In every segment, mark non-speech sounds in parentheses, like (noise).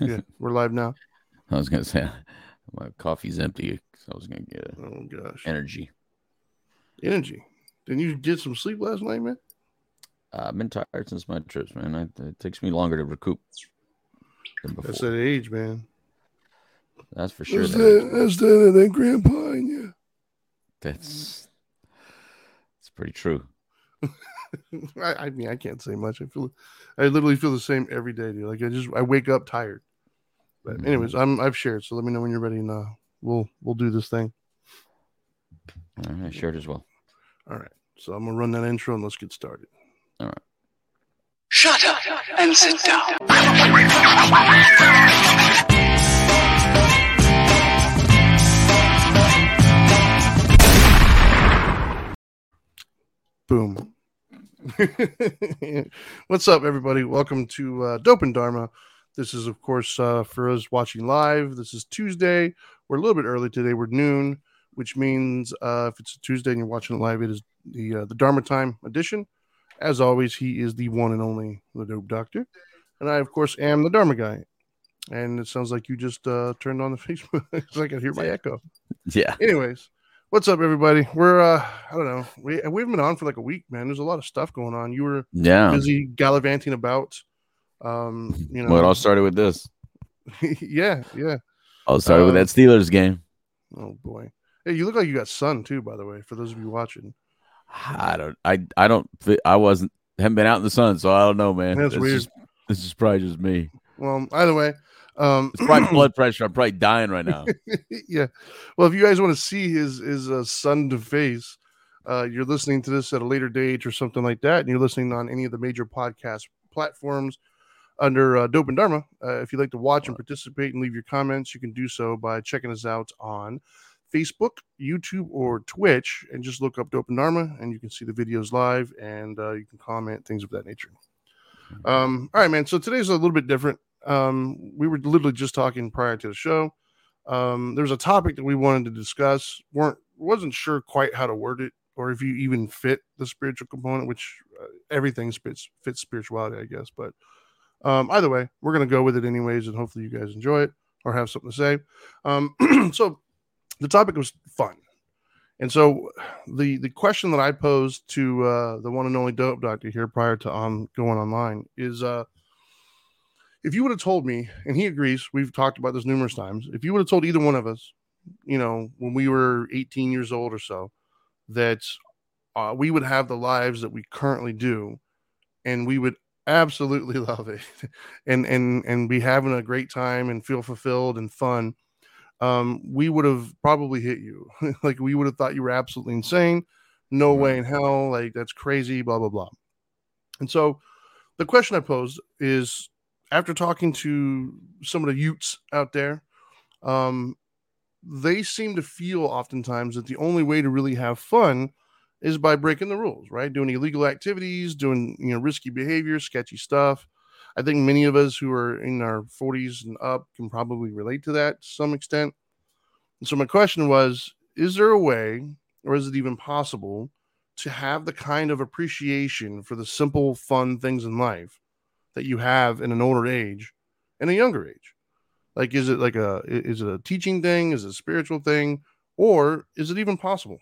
yeah, (laughs) we're live now. I was gonna say my coffee's empty, so I was gonna get Oh gosh, energy. energy. Didn't you get some sleep last night, man? Uh, I've been tired since my trips, man. I, it takes me longer to recoup. That's That's, that age, man. That's for sure. That's That, that's that, that grandpa in you. that's it's pretty true. (laughs) I, I mean, I can't say much. I feel, I literally feel the same every day, dude. Like I just, I wake up tired. But Mhm. anyways, I'm, I've shared. So let me know when you're ready, and uh, we'll, we'll do this thing. All right, I shared as well. All right. So I'm gonna run that intro and let's get started. All right. Shut up and sit down. Boom. (laughs) What's up, everybody? Welcome to uh, Dope and Dharma. This is, of course, uh, for us watching live. This is Tuesday. We're a little bit early today. We're noon, which means uh, if it's a Tuesday and you're watching it live, it is the uh, the Dharma Time edition. As always, he is the one and only the Dope Doctor, and I, of course, am the Dharma guy. And it sounds like you just uh, turned on the (laughs) Facebook because I can hear my echo Yeah. anyways what's up everybody we're uh i don't know we, we haven't been on for like a week man there's a lot of stuff going on you were Yeah. busy gallivanting about um you know Well, it all started with this. (laughs) yeah yeah All started with Uh, that Steelers game. oh boy hey you look like you got sun too by the way for those of you watching I don't. I. I don't. I wasn't. Haven't been out in the sun, so I don't know, man. That's It's weird. Just, this is probably just me. well either way um It's probably (clears throat) blood pressure. I'm probably dying right now. (laughs) yeah well if you guys want to see his his uh, sun to face uh you're listening to this at a later date or something like that and you're listening on any of the major podcast platforms under uh, dope and dharma uh, if you'd like to watch and participate and leave your comments you can do so by checking us out on facebook youtube or twitch and just look up dope and dharma and you can see the videos live and uh, you can comment things of that nature. Um all right man so today's a little bit different. Um we were literally just talking prior to the show. Um there's a topic that we wanted to discuss. Weren't wasn't sure quite how to word it or if you even fit the spiritual component which uh, everything fits fits spirituality i guess but um either way we're going to go with it anyways and hopefully you guys enjoy it or have something to say um (clears throat) so the topic was fun and so the the question that i posed to uh the one and only dope doctor here prior to um going online is uh if you would have told me, and he agrees, we've talked about this numerous times. If you would have told either one of us, you know, when we were 18 years old or so, that uh, we would have the lives that we currently do, and we would absolutely (laughs) love it, and and and be having a great time and feel fulfilled and fun, um, we would have probably hit you. (laughs) like we would have thought you were absolutely insane. No way in hell. Like that's crazy. Blah blah blah. And so, the question I posed is after talking to some of the Utes out there, um, they seem to feel oftentimes that the only way to really have fun is by breaking the rules, right? Doing illegal activities, doing you know risky behavior, sketchy stuff. I think many of us who are in our 40s and up can probably relate to that to some extent. And so my question was, is there a way, or is it even possible, to have the kind of appreciation for the simple, fun things in life that you have in an older age and a younger age? Like, is it like a is it a teaching thing? Is it a spiritual thing, or is it even possible?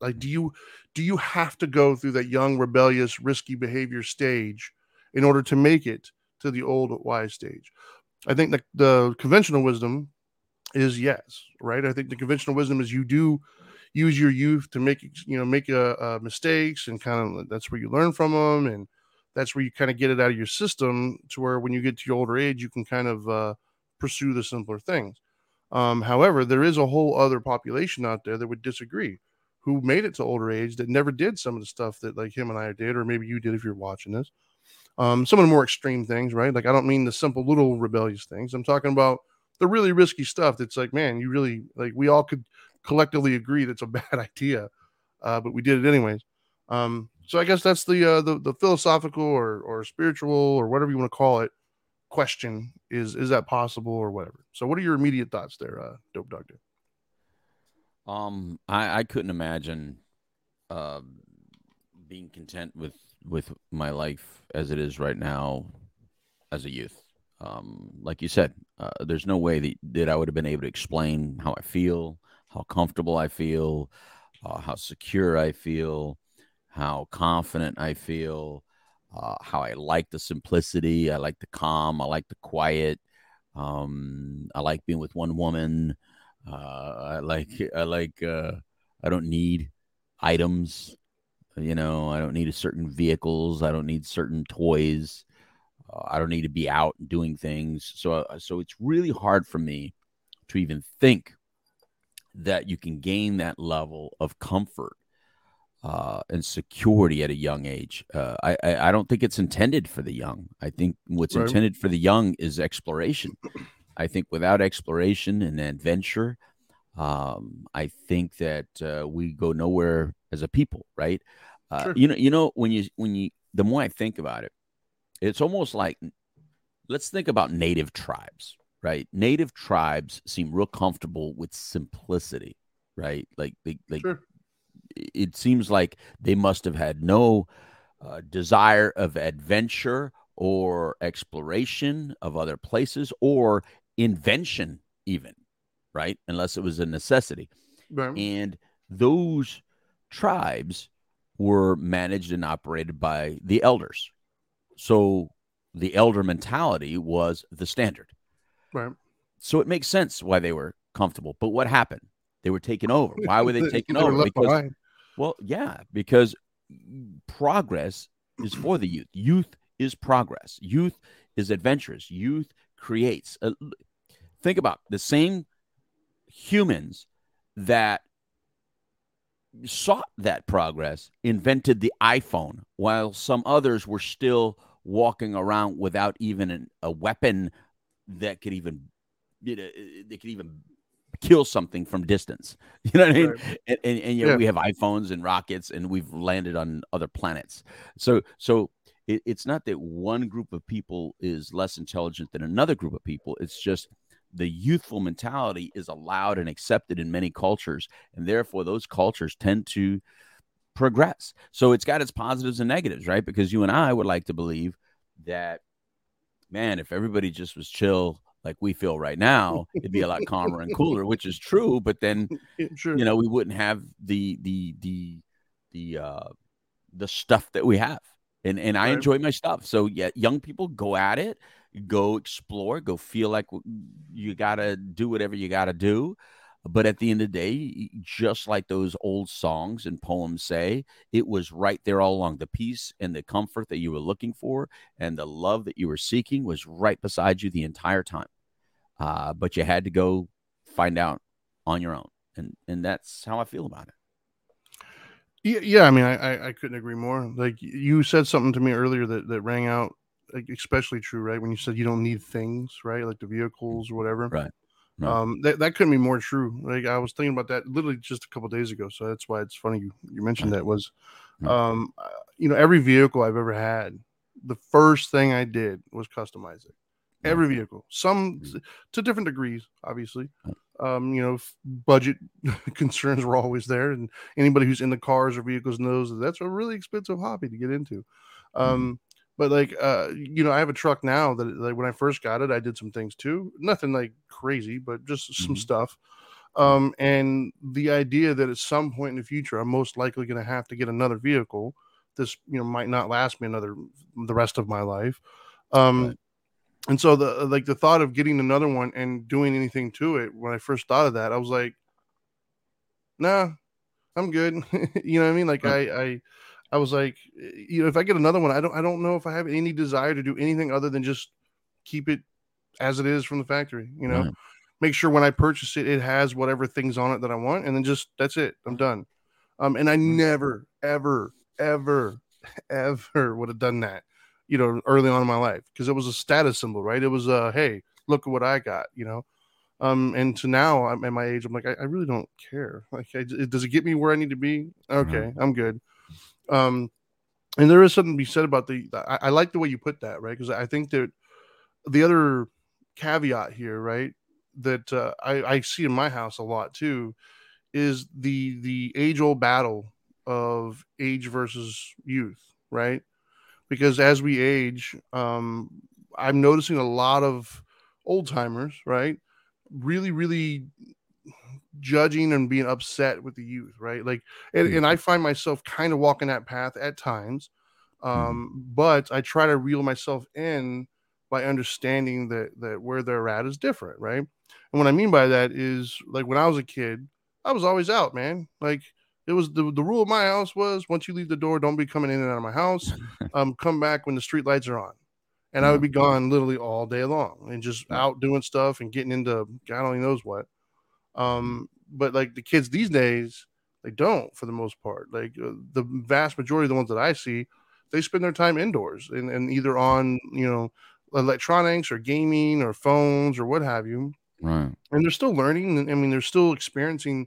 Like, do you do you have to go through that young, rebellious, risky behavior stage in order to make it to the old wise stage? I think the, the conventional wisdom is yes, right? I think the conventional wisdom is you do use your youth to make you know make uh, uh, mistakes and kind of that's where you learn from them and that's where you kind of get it out of your system to where when you get to your older age you can kind of uh, pursue the simpler things um, however there is a whole other population out there that would disagree who made it to older age that never did some of the stuff that like him and i did or maybe you did if you're watching this. Um, some of the more extreme things right? Like i don't mean the simple little rebellious things. I'm talking about the really risky stuff that's like man you really like we all could collectively agree that's a (laughs) bad idea uh, but we did it anyways. Um, so i guess that's the uh, the, the philosophical or or spiritual or whatever you want to call it question is is that possible or whatever? So what are your immediate thoughts there uh dope doctor Um, I, I couldn't imagine uh, being content with with my life as it is right now as a youth. Um, like you said, uh, there's no way that, that I would have been able to explain how I feel, how comfortable I feel, uh, how secure I feel, how confident I feel, uh, how I like the simplicity. I like the calm. I like the quiet. Um, I like being with one woman. Uh, I like, I like, uh, I don't need items. You know, I don't need a certain vehicles. I don't need certain toys. Uh, I don't need to be out doing things. So, uh, so it's really hard for me to even think that you can gain that level of comfort uh, and security at a young age. Uh, I, I, I don't think it's intended for the young. I think what's right. intended for the young is exploration. I think without exploration and adventure, um, I think that uh, we go nowhere as a people. Right? Uh, sure. You know, you know when you when you the more I think about it, it's almost like let's think about native tribes. Right? Native tribes seem real comfortable with simplicity. Right? Like they like. Sure it seems like they must have had no uh, desire of adventure or exploration of other places or invention, even, right? Unless it was a necessity. Right. And those tribes were managed and operated by the elders. So the elder mentality was the standard. Right. So it makes sense why they were comfortable. But what happened? They were taken over. Why were they (laughs) taken they over? Because behind. Well, yeah, because progress is for the youth. Youth is progress. Youth is adventurous. Youth creates. Uh, think about the same humans that sought that progress invented the iPhone, while some others were still walking around without even an, a weapon that could even you know, they could even kill something from distance. (laughs) You know what I mean? Right. And, and, and you know, yeah. we have iPhones and rockets, and we've landed on other planets. So so it, it's not that one group of people is less intelligent than another group of people. It's just the youthful mentality is allowed and accepted in many cultures, and therefore those cultures tend to progress. So it's got its positives and negatives, right? Because you and I would like to believe that, man, if everybody just was chill like we feel right now, it'd be a lot calmer and cooler, which is true. But then, (laughs) sure. you know, we wouldn't have the the the the uh the stuff that we have. And and I enjoy my stuff. So yeah, young people go at it, go explore, go feel like you gotta do whatever you gotta do. But at the end of the day, just like those old songs and poems say, it was right there all along. The peace and the comfort that you were looking for and the love that you were seeking was right beside you the entire time. Uh, but you had to go find out on your own. And, and that's how I feel about it. Yeah. I mean, I, I couldn't agree more. Like you said something to me earlier that, that rang out, especially true, right? When you said you don't need things, right? Like the vehicles or whatever. Right. No. Um, that, that couldn't be more true. Like I was thinking about that literally just a couple days ago. So that's why it's funny you, you mentioned that was, um, uh, you know, every vehicle I've ever had, the first thing I did was customize it. Every vehicle, some to different degrees, obviously. Um, you know, budget (laughs) concerns were always there, and anybody who's in the cars or vehicles knows that that's a really expensive hobby to get into. Um, but like uh you know i have a truck now that like when i first got it i did some things too nothing like crazy but just some mm-hmm. stuff um and the idea that at some point in the future i'm most likely going to have to get another vehicle this you know might not last me another the rest of my life um right. and so the like the thought of getting another one and doing anything to it when i first thought of that i was like nah i'm good (laughs) you know what i mean like right. i i I was like, you know, if I get another one, I don't I don't know if I have any desire to do anything other than just keep it as it is from the factory, you know. Right. Make sure when I purchase it, it has whatever things on it that I want, and then just that's it. I'm done. Um, and I never, ever, ever, (laughs) ever would have done that, you know, early on in my life because it was a status symbol, right? It was a uh, hey, look at what I got, you know. Um, and to now, I'm at my age, I'm like, I, I really don't care. Like, I, does it get me where I need to be? Okay, I'm good. Um, and there is something to be said about the. I, I like the way you put that, right? Because I think that the other caveat here, right, that uh, I, I see in my house a lot too, is the the age old battle of age versus youth, right? Because as we age, um, I'm noticing a lot of old timers, right? Really, really judging and being upset with the youth, right? Like, and, and I Mm-hmm. find myself kind of walking that path at times. Mm-hmm. Um, but I try to reel myself in by understanding that that where they're at is different, right? And what I mean by that is like when I was a kid, I was always out, man. Like it was the, the rule of my house was once you leave the door, don't be coming in and out of my house. (laughs) Um, come back when the street lights are on. And I would be gone literally all day long and just out doing stuff and getting into God only knows what. Um, but like the kids these days, they don't for the most part. Like uh, the vast majority of the ones that I see, they spend their time indoors and, and either on, you know, electronics or gaming or phones or what have you Right. and they're still learning. I mean, they're still experiencing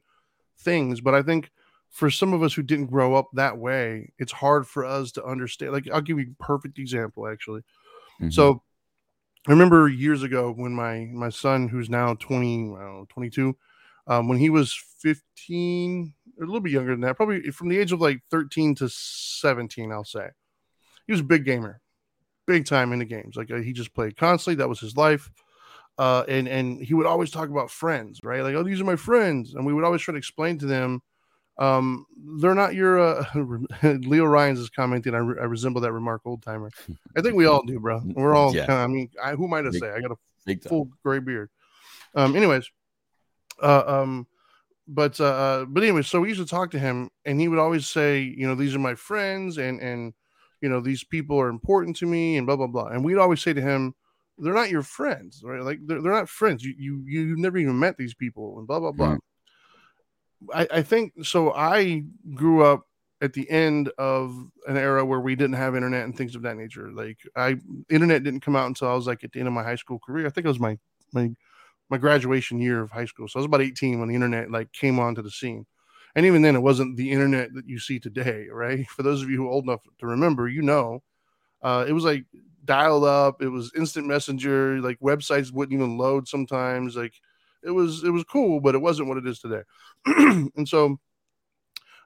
things, but I think for some of us who didn't grow up that way, it's hard for us to understand. Like, I'll give you a perfect example, actually. Mhm. So, I remember years ago when my my son, who's now 20, I don't know, 22, um, when he was 15, or a little bit younger than that, probably from the age of like 13 to 17, I'll say, he was a big gamer, big time into games. Like, uh, he just played constantly. That was his life uh, and and he would always talk about friends, right? Like, oh, these are my friends, and we would always try to explain to them, um, they're not your. Uh, (laughs) Leo Ryan's is commenting. I, re- I resemble that remark, old timer. I think we all do, bro. (laughs) We're all. Yeah. kinda- I mean, I, who am I to say? I got a full gray beard. Um. Anyways, uh, um, but uh, uh, but anyway, so we used to talk to him, and he would always say, you know, these are my friends, and and you know, these people are important to me, and blah blah blah. And we'd always say to him, they're not your friends, right? Like they're, they're not friends. You you you've never even met these people, and blah blah blah. I, I think so. I grew up at the end of an era where we didn't have internet and things of that nature. Like I, internet didn't come out until I was like at the end of my high school career. I think it was my my my graduation year of high school. So I was about 18 when the internet like came onto the scene. And even then, it wasn't the internet that you see today, (laughs) right? For those of you who are old enough to remember, you know, uh, it was like dialed up. It was instant messenger. Like websites wouldn't even load sometimes. Like it was it was cool, but it wasn't what it is today. (clears throat) and so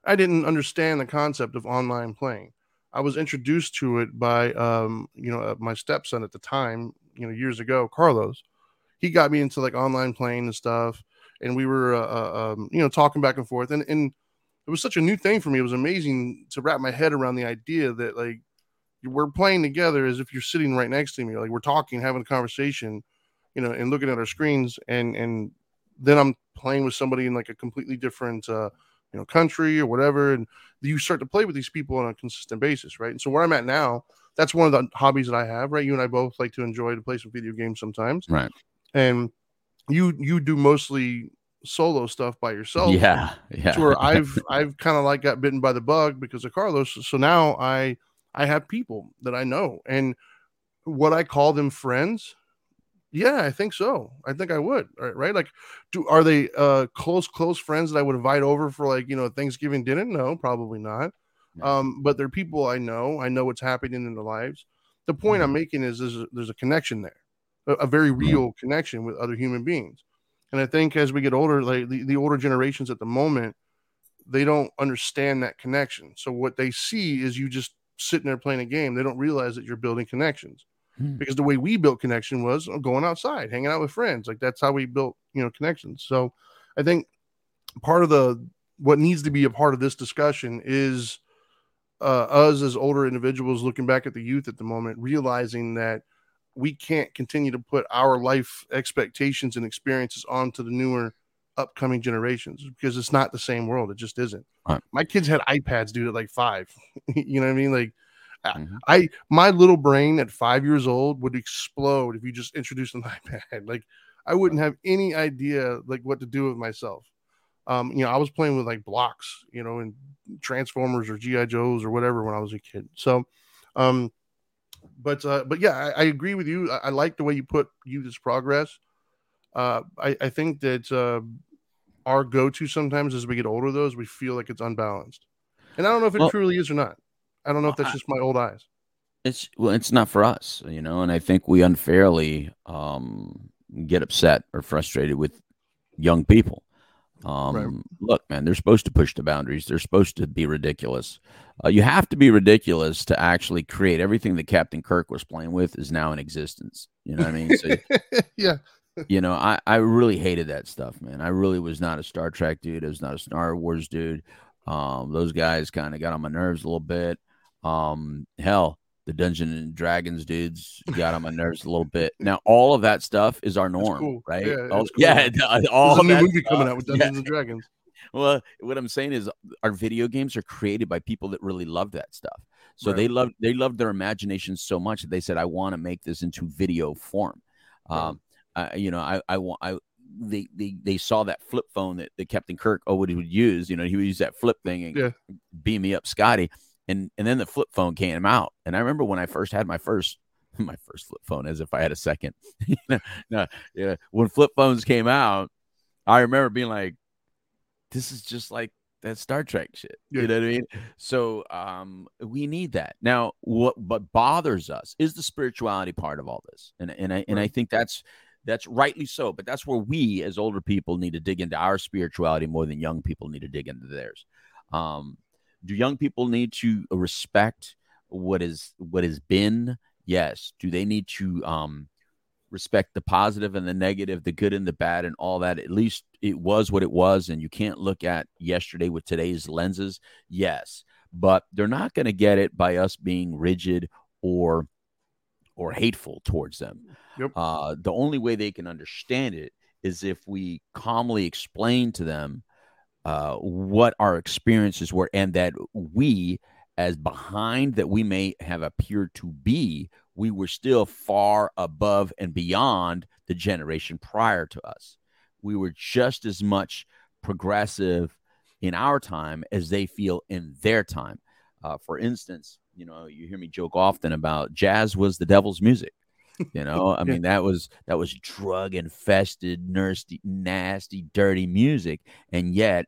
I didn't understand the concept of online playing. I was introduced to it by um, you know uh, my stepson at the time, you know, years ago, Carlos. He got me into like online playing and stuff, and we were uh, uh, um, you know talking back and forth, and and it was such a new thing for me. It was amazing to wrap my head around the idea that like we're playing together as if you're sitting right next to me, like we're talking, having a conversation, you know, and looking at our screens, and and then I'm playing with somebody in like a completely different uh, you know country or whatever, and you start to play with these people on a consistent basis, right? And so where I'm at now, that's one of the hobbies that I have, right? You and I both like to enjoy to play some video games sometimes, Right. And you you do mostly solo stuff by yourself, yeah. Yeah. to where I've I've kind of like got bitten by the bug because of Carlos. So now I I have people that I know, and what I call them friends. Yeah, I think so. I think I would. Right, right? Like, do are they uh close close friends that I would invite over for like you know Thanksgiving dinner? No, probably not. No. Um, but they're people I know. I know what's happening in their lives. The point I'm making is, is there's a connection there, a, a very real connection with other human beings. And I think as we get older, like the, the older generations at the moment, they don't understand that connection. So what they see is you just sitting there playing a game. They don't realize that you're building connections Hmm. because the way we built connection was going outside, hanging out with friends. Like that's how we built, you know, connections. So I think part of the what needs to be a part of this discussion is uh, us as older individuals looking back at the youth at the moment, realizing that we can't continue to put our life expectations and experiences onto the newer upcoming generations because it's not the same world. It just isn't. Right. My kids had iPads, dude, at like five. (laughs) you know what I mean? Like, Mhm. I my little brain at five years old would explode if you just introduced an (laughs) iPad. Like, I wouldn't have any idea like what to do with myself. Um, you know, I was playing with like blocks, you know, and Transformers or GI Joes or whatever when I was a kid. So, um, but uh, but yeah, I, I agree with you. I, I like the way you put youth as progress. Uh, I, I think that uh, our go-to sometimes as we get older, though, is we feel like it's unbalanced, and I don't know if it Well- truly is or not. I don't know if that's just my old eyes. It's well, it's not for us, you know, and I think we unfairly um, get upset or frustrated with young people. Um, Right. Look, man, they're supposed to push the boundaries. They're supposed to be ridiculous. Uh, you have to be ridiculous to actually create everything that Captain Kirk was playing with is now in existence. You know what I mean? So, (laughs) yeah, you know, I, I really hated that stuff, man. I really was not a Star Trek dude. I was not a Star Wars dude. Um, those guys kind of got on my nerves a little bit. Um, hell, the Dungeon and Dragons dudes got on my nerves a little bit. Now, all of that stuff is our norm, cool. right? Yeah, all, (laughs) cool. yeah, all There's a new movie coming out with yeah. Dungeons and Dragons. (laughs) Well, what I'm saying is our video games are created by people that really love that stuff. So Right. they loved they loved their imagination so much that they said, "I want to make this into video form." Right. Um, I, you know, I I want I they, they they saw that flip phone that, that Captain Kirk oh always would use. You know, he would use that flip thing and Yeah. beam me up, Scotty. And and then the flip phone came out, and I remember when I first had my first (laughs) my first flip phone, as if I had a second. (laughs) no, yeah, when flip phones came out, I remember being like, "This is just like that Star Trek shit." Yeah. You know what I mean? So um, we need that now. What but bothers us is the spirituality part of all this, and and I and I think that's that's rightly so. But that's where we, as older people, need to dig into our spirituality more than young people need to dig into theirs. Um, do young people need to respect what is what has been? Yes. Do they need to um, respect the positive and the negative, the good and the bad, and all that? At least it was what it was, and you can't look at yesterday with today's lenses. Yes, but they're not going to get it by us being rigid or or hateful towards them. Yep. Uh, the only way they can understand it is if we calmly explain to them uh, what our experiences were and that we, as behind that we may have appeared to be, we were still far above and beyond the generation prior to us. We were just as much progressive in our time as they feel in their time. Uh, for instance, you know, you hear me joke often about jazz was the devil's music. You know, (laughs) I mean that was that was drug infested, nasty, nasty, dirty music, and yet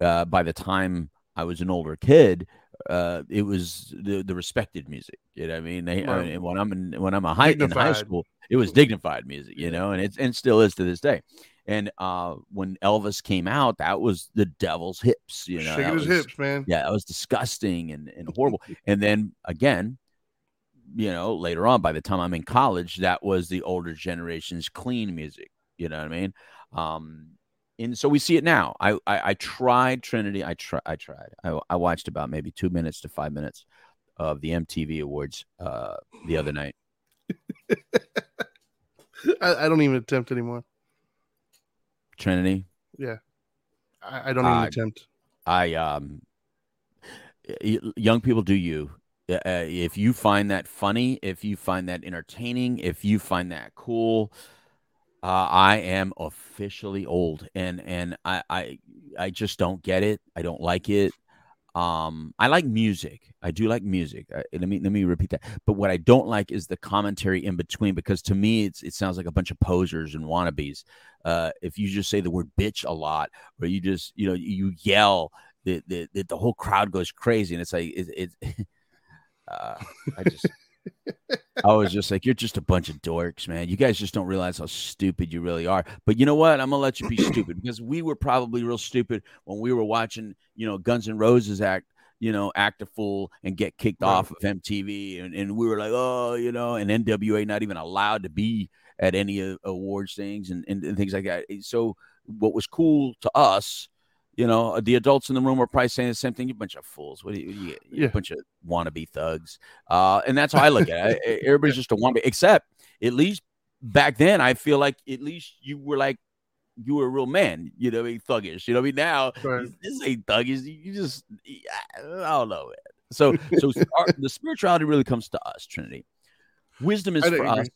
uh, by the time I was an older kid, uh, it was the, the respected music. You know, what I mean, they, I mean, when I'm in when I'm a high in high school, it was dignified music. You know, and it's and still is to this day. And uh, when Elvis came out, that was the devil's hips. You know, Shaking his was- hips, man. yeah, that was disgusting and, and (laughs) horrible. and then again, you know, later on, by the time I'm in college, that was the older generation's clean music. You know what I mean? Um, and so we see it now. I I, I tried Trinity. I try I tried. I, I watched about maybe two minutes to five minutes of the MTV Awards uh, the other night. (laughs) I, I don't even attempt anymore. Trinity. I, I don't even Uh, attempt. I um, young people do you. Uh, uh, if you find that funny, if you find that entertaining, if you find that cool, uh, I am officially old, and and I I I just don't get it. I don't like it. Um, I like music. I do like music. Uh, let me let me repeat that. But what I don't like is the commentary in between, because to me, it's it sounds like a bunch of posers and wannabes. Uh, if you just say the word bitch a lot, or you just you know you yell, the the the, the whole crowd goes crazy, and it's like it. it (laughs) uh, I just. (laughs) I was just like, you're just a bunch of dorks, man. You guys just don't realize how stupid you really are. But you know what? I'm gonna let you be (clears throat) stupid because we were probably real stupid when we were watching, you know, Guns N' Roses act, you know, act a fool and get kicked Right. off of MTV, and, and we were like, oh, you know, and NWA not even allowed to be at any uh, awards things and, and, and things like that. So what was cool to us, you know, the adults in the room were probably saying the same thing. You bunch of fools. What do you, you, Yeah. bunch of wannabe thugs. Uh, and that's how I look at it. Everybody's just a wannabe, except at least back then, I feel like at least you were like, you were a real man, you know, I mean, thuggish. You know, what I mean, now Right. this ain't thuggish. You you just, I don't know, man. So, so (laughs) our, the spirituality really comes to us, Trinity. Wisdom is for agree. us,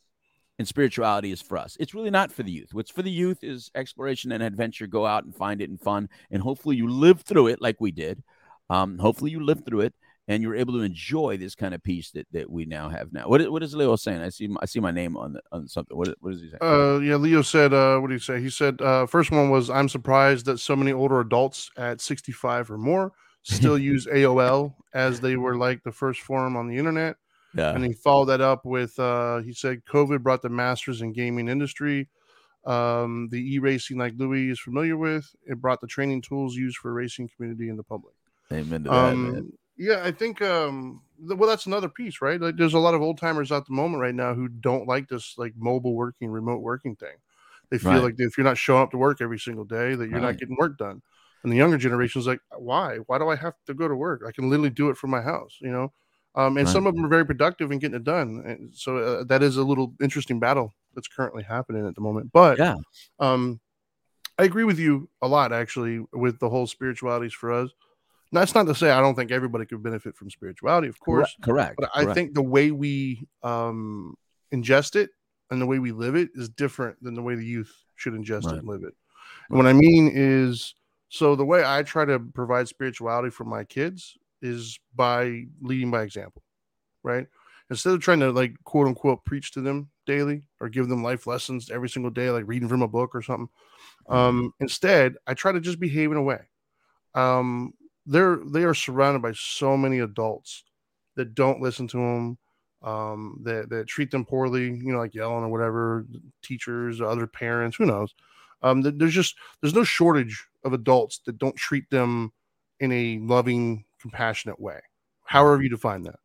and spirituality is for us. It's really not for the youth. What's for the youth is exploration and adventure. Go out and find it and fun, and hopefully you live through it like we did. Um, hopefully you live through it and you're able to enjoy this kind of peace that, that we now have now. What is, what is Leo saying? I see my, I see my name on the, on something. What what is he saying? Uh, yeah, Leo said, uh, what did he say? He said, uh, first one was, I'm surprised that so many older adults at 65 or more still (laughs) use AOL as they were like the first forum on the internet. Yeah. And he followed that up with, uh, he said, COVID brought the masters in gaming industry. um, the e-racing like Louis is familiar with. It brought the training tools used for racing community in the public. Amen to that, man. Um, yeah, I think um, th- well, that's another piece, right? Like, there's a lot of old timers at the moment right now who don't like this like mobile working, remote working thing. They feel Right. like if you're not showing up to work every single day, that you're not getting work done. And the younger generation is like, why? Why do I have to go to work? I can literally do it from my house, you know. Um, and Right. some of them are very productive in getting it done. And so uh, that is a little interesting battle that's currently happening at the moment. But Yeah. um, I agree with you a lot, actually, with the whole spiritualities for us. Now, That's not to say I don't think everybody could benefit from spirituality, of course. correct. But I correct. think the way we um, ingest it and the way we live it is different than the way the youth should ingest Right. it and live it. And what I mean is, so the way I try to provide spirituality for my kids is by leading by example, right? Instead of trying to like quote unquote preach to them daily or give them life lessons every single day, like reading from a book or something. Um, instead, I try to just behave in a way. Um, they're they are surrounded by so many adults that don't listen to them, um, that that treat them poorly, you know, like yelling or whatever, teachers, other parents, who knows. Um, there's just there's no shortage of adults that don't treat them in a loving, compassionate way, however you define that.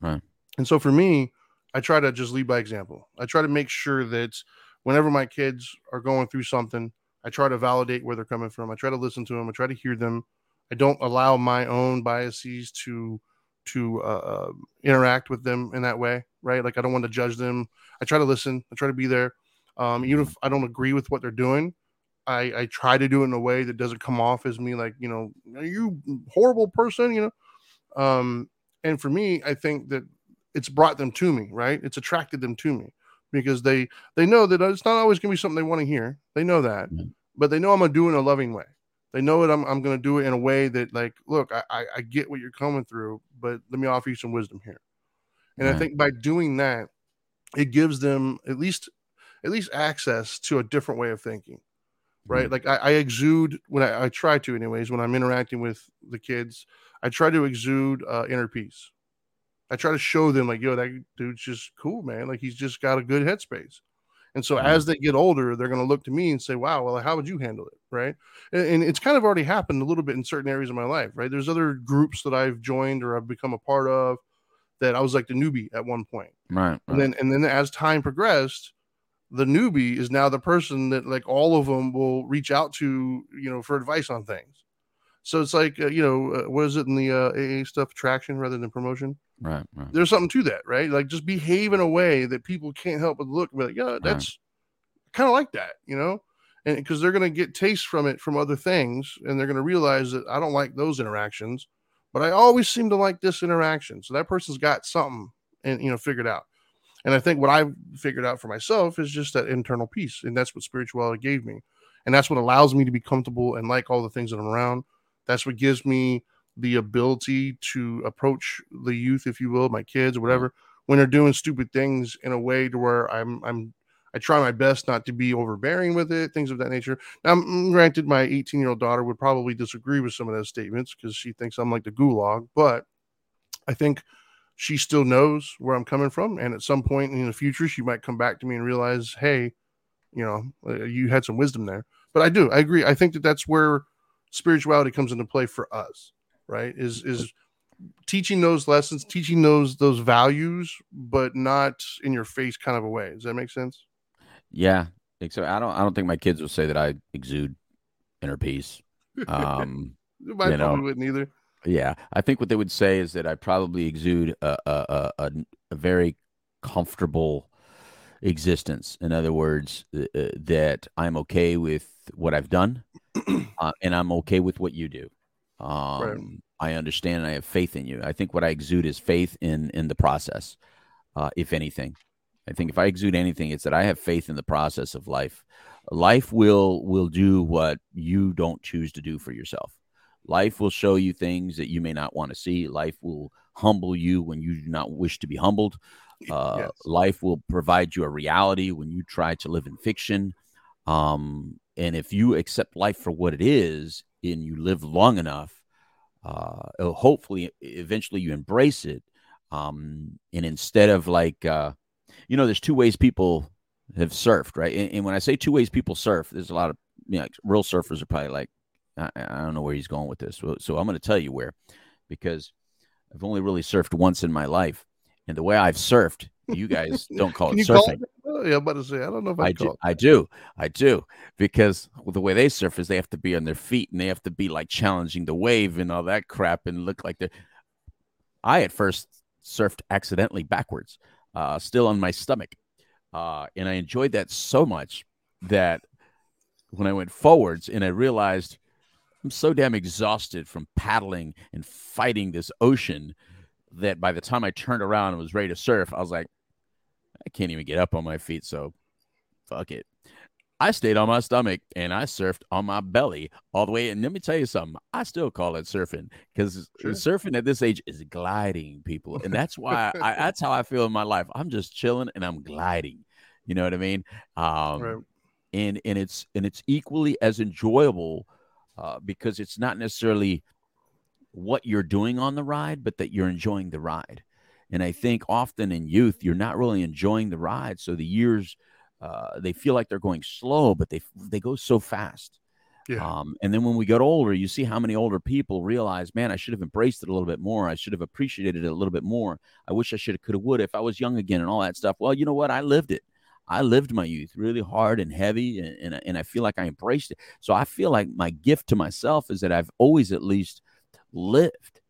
Right. And so for me, I try to just lead by example. I try to make sure that whenever my kids are going through something, I try to validate where they're coming from. I try to listen to them. I try to hear them. I don't allow my own biases to to uh, uh, interact with them in that way, right? Like I don't want to judge them. I try to listen. I try to be there. Um, even if I don't agree with what they're doing, I, I try to do it in a way that doesn't come off as me like you know are you horrible person, you know. Um, and for me, I think that it's brought them to me, right? It's attracted them to me because they they know that it's not always going to be something they want to hear. They know that, but they know I'm gonna do it in a loving way. They know that I'm I'm gonna do it in a way that like, look, I I, I get what you're coming through, but let me offer you some wisdom here. And I think by doing that, it gives them at least at least access to a different way of thinking right? Mhm. Like I, I exude when I, I try to, anyways, when I'm interacting with the kids, I try to exude uh, inner peace. I try to show them, like, yo, that dude's just cool, man. Like he's just got a good headspace. And so Mhm. as they get older, they're going to look to me and say, wow, well, how would you handle it? Right. And, and it's kind of already happened a little bit in certain areas of my life, right? There's other groups that I've joined or I've become a part of that I was like the newbie at one point right. and then and then as time progressed the newbie is now the person that like all of them will reach out to you know for advice on things. So it's like uh, you know uh, what is it in the uh, aa stuff attraction rather than promotion? Right. Right. there's something to that right? Like just behave in a way that people can't help but look and be like yeah that's kind of like that you know? And because they're going to get taste from it from other things and they're going to realize that i don't like those interactions but i always seem to like this interaction. So that person's got something and you know figured out and i think what i've figured out for myself is just that internal peace and that's what spirituality gave me. And that's what allows me to be comfortable and like all the things that i'm around. That's what gives me the ability to approach the youth if you will my kids or mm-hmm. whatever when they're doing stupid things in a way to where i'm i'm I try my best not to be overbearing with it, things of that nature. Now, granted, my 18 year old daughter would probably disagree with some of those statements because she thinks I'm like the gulag, but I think she still knows where I'm coming from. And at some point in the future, she might come back to me and realize, hey, you know, uh, you had some wisdom there. But I do, I agree. I think that that's where spirituality comes into play for us, right? Is, is, teaching those lessons teaching those those values but not in your face kind of a way does that make sense Yeah. Except I don't. I don't think my kids will say that I exude inner peace. (laughs) Um. I You probably know. wouldn't either. Yeah, I think what they would say is that I probably exude a a, a, a, very comfortable existence. In other words, uh, uh, that I'm okay with what I've done, (clears throat) uh, and I'm okay with what you do. Um, I understand. And I have faith in you. I think what I exude is faith in in the process. Uh, if anything, I think if I exude anything, it's that I have faith in the process of life. Life will will do what you don't choose to do for yourself. Life will show you things that you may not want to see. Life will humble you when you do not wish to be humbled. Uh, Yes. Life will provide you a reality when you try to live in fiction. Um, and if you accept life for what it is and you live long enough, uh, hopefully eventually you embrace it. Um, and instead of like, uh, you know, there's two ways people have surfed, right? And, and when I say two ways people surf, there's a lot of you know, like, real surfers are probably like, I, I don't know where he's going with this. So, so I'm going to tell you where, because I've only really surfed once in my life, and the way I've surfed, you guys (laughs) don't call it you call surfing. it? Yeah, I'm about to say I don't know if I, I call do, it. I do, I do, because the way they surf is they have to be on their feet and they have to be like challenging the wave and all that crap and look like they're. I at first surfed accidentally backwards, uh, still on my stomach, uh, and I enjoyed that so much that when I went forwards and I realized I'm so damn exhausted from paddling and fighting this ocean that by the time I turned around and was ready to surf, I was like, I can't even get up on my feet, so fuck it. I stayed on my stomach and I surfed on my belly all the way. And let me tell you something, I still call it surfing because Sure. surfing at this age is gliding, people. And that's why I, (laughs) that's how I feel in my life. I'm just chilling and I'm gliding. You know what I mean? Um, Right. and and it's and it's equally as enjoyable uh, because it's not necessarily what you're doing on the ride, but that you're enjoying the ride. And I think often in youth, you're not really enjoying the ride, so the years uh, they feel like they're going slow, but they they go so fast. Yeah. Um, and then when we get older, you see how many older people realize, man, I should have embraced it a little bit more. I should have appreciated it a little bit more. I wish I should have, could have, would if I was young again and all that stuff. Well, you know what? I lived it. I lived my youth really hard and heavy, and, and, and I feel like I embraced it. So I feel like my gift to myself is that I've always at least lived.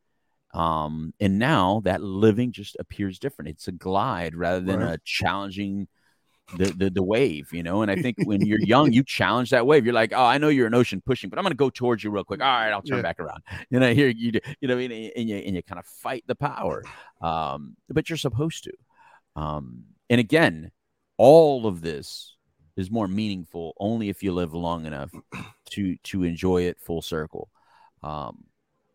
Um, and now that living just appears different. It's a glide rather than Right. a challenging the, the the wave, you know. And I think when you're young, (laughs) you challenge that wave. You're like, oh, I know you're an ocean pushing, but I'm gonna go towards you real quick. All right, I'll turn Yeah. back around. You know, here you do, you know, what I mean? and you and you kind of fight the power, um, but you're supposed to. Um, and again, all of this is more meaningful only if you live long enough (clears throat) to to enjoy it full circle. Um,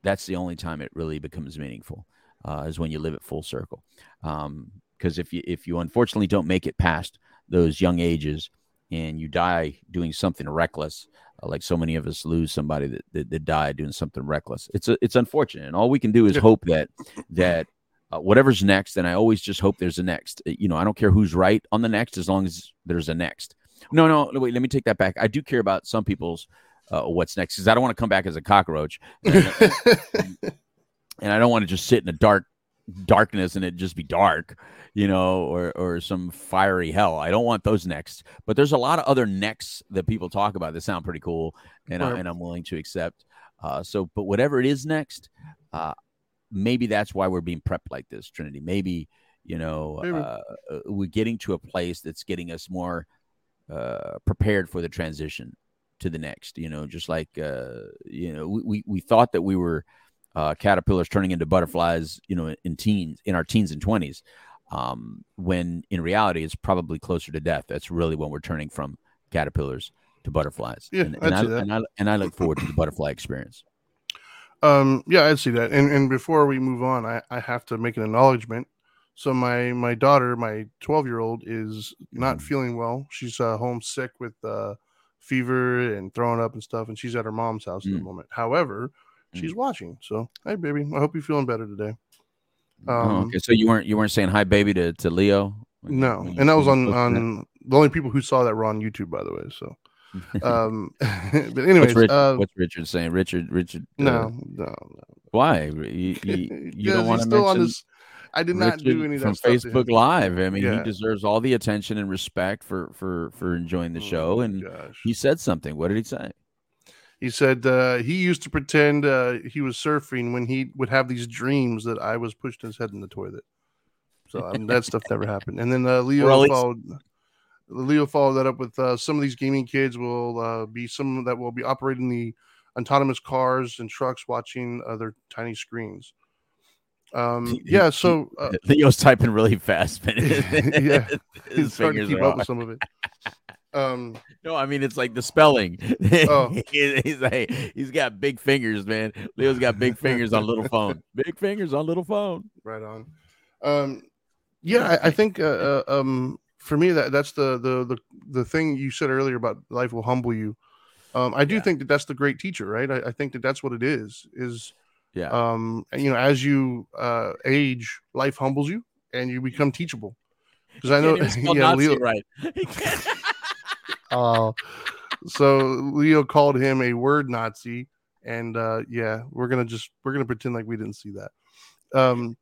that's the only time it really becomes meaningful uh, is when you live it full circle. Um, because if you if you unfortunately don't make it past those young ages and you die doing something reckless, uh, like so many of us lose somebody that, that, that died doing something reckless, it's a, it's unfortunate. And all we can do is hope that that uh, whatever's next, and I always just hope there's a next. Uh, You know, I don't care who's right on the next as long as there's a next. No, no, wait. Let me take that back. I do care about some people's uh, what's next because I don't want to come back as a cockroach, and, (laughs) and I don't want to just sit in a dark darkness and it just be dark, you know, or or some fiery hell. I don't want those next. But there's a lot of other necks that people talk about that sound pretty cool, and I, and I'm willing to accept. Uh, so, but whatever it is next, uh, maybe that's why we're being prepped like this, Trinity. Maybe you know Maybe. uh, uh, we're getting to a place that's getting us more uh, prepared for the transition to the next. You know, just like uh, you know, we, we we thought that we were uh, caterpillars turning into butterflies. You know, in teens, in our teens and twenties, um, when in reality it's probably closer to death. That's really when we're turning from caterpillars to butterflies. Yeah, and, and, I, and I and I look forward to the butterfly experience. Um, yeah, I'd see that. And and before we move on, I, I have to make an acknowledgement. So my my daughter, my 12 year old, is not Mhm. feeling well. She's uh, homesick with uh, fever and throwing up and stuff, and she's at her mom's house at the Mm. moment. However, she's watching. So hey, baby, I hope you're feeling better today. oh, Um, okay, so you weren't you weren't saying hi, baby, to, to Leo? No, and that was on on the only people who saw that were on YouTube, by the way. So? (laughs) um, (laughs) but anyways, what's, Richard, uh, what's Richard saying? Richard, Richard. uh, no, no, no. why? You, (laughs) you, you don't want to mention this. I did not do Richard any of from. Facebook Live. I mean, Yeah. he deserves all the attention and respect for for for enjoying the Oh show. And gosh. he said something. What did he say? He said uh, he used to pretend uh, he was surfing when he would have these dreams that I was pushing his head in the toilet. So um, that stuff never happened. And then uh, Leo least- followed. Leo followed that up with uh, some of these gaming kids will uh, be some that will be operating the autonomous cars and trucks, watching uh, their tiny screens. Um, (laughs) yeah, so uh, (laughs) Leo's typing really fast, man. (laughs) Yeah, starting to keep up on. with some of it. Um, No, I mean it's like the spelling. Oh. He- he's like he's got big fingers, man. Leo's got big fingers on little phone. Big fingers on little phone. right on um yeah i, I think uh, uh, um for me that that's the the the the thing you said earlier about life will humble you um i do Yeah. think that that's the great teacher right I, I think that that's what it is is Yeah. um you know as you uh age life humbles you and you become teachable because I know Can't even (laughs) spell yeah, Nazi Leo. right. (laughs) Uh, so Leo called him a word Nazi, and uh, yeah, we're gonna just we're gonna pretend like we didn't see that. Um,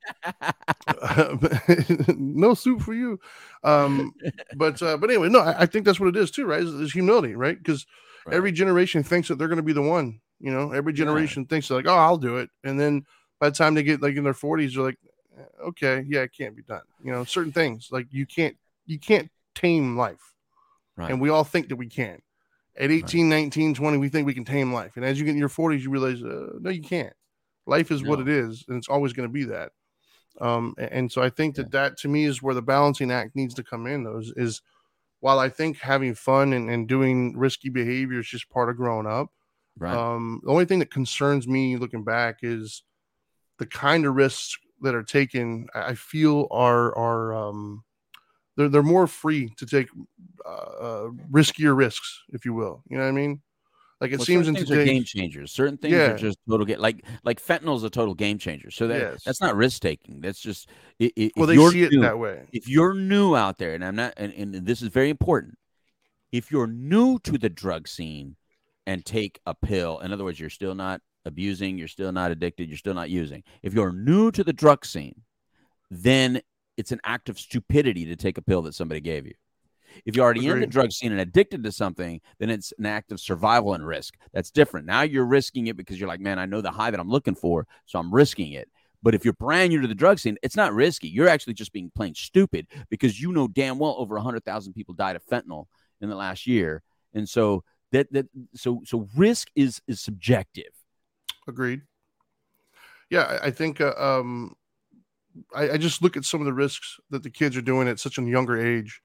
(laughs) no soup for you. Um, but uh, but anyway, no, I, I think that's what it is too, right? Is, is humility, right? Because Right. every generation thinks that they're going to be the one. You know, every Yeah. generation thinks they're like, oh, I'll do it, and then by the time they get like in their forties, they're like, "Eh, okay, yeah, it can't be done. You know, certain things like you can't you can't tame life right. and we all think that we can. At 18, 19, 20, we think we can tame life. And as you get in your 40s, you realize, uh, no, you can't. Life is what it is, and it's always going to be that. Um, and, so I think that that to me is where the balancing act needs to come in. Those is while I think having fun and, and doing risky behavior is just part of growing up. right. Um, the only thing that concerns me looking back is the kind of risks that are taken. I I feel are are um, they're they're more free to take uh, uh, riskier risks, if you will. You know what I mean? Like it Well, seems certain in things are game changers. Certain things Yeah. are just total get like like fentanyl is a total game changer. So that Yes. that's not risk taking. That's just i- i- well, if they you're see it new- that way. if you're new out there, and I'm not, and, and this is very important, if you're new to the drug scene and take a pill, in other words, you're still not abusing, you're still not addicted, you're still not using. If you're new to the drug scene, then it's an act of stupidity to take a pill that somebody gave you. If you're already in the drug scene and addicted to something, then it's an act of survival and risk. That's different. Now you're risking it because you're like, man, I know the high that I'm looking for, so I'm risking it. But if you're brand new to the drug scene, it's not risky. You're actually just being plain stupid because you know damn well over 100,000 people died of fentanyl in the last year. And so that that so so risk is is subjective. Agreed. Yeah, I, I think uh, um, I, I just look at some of the risks that the kids are doing at such a younger age,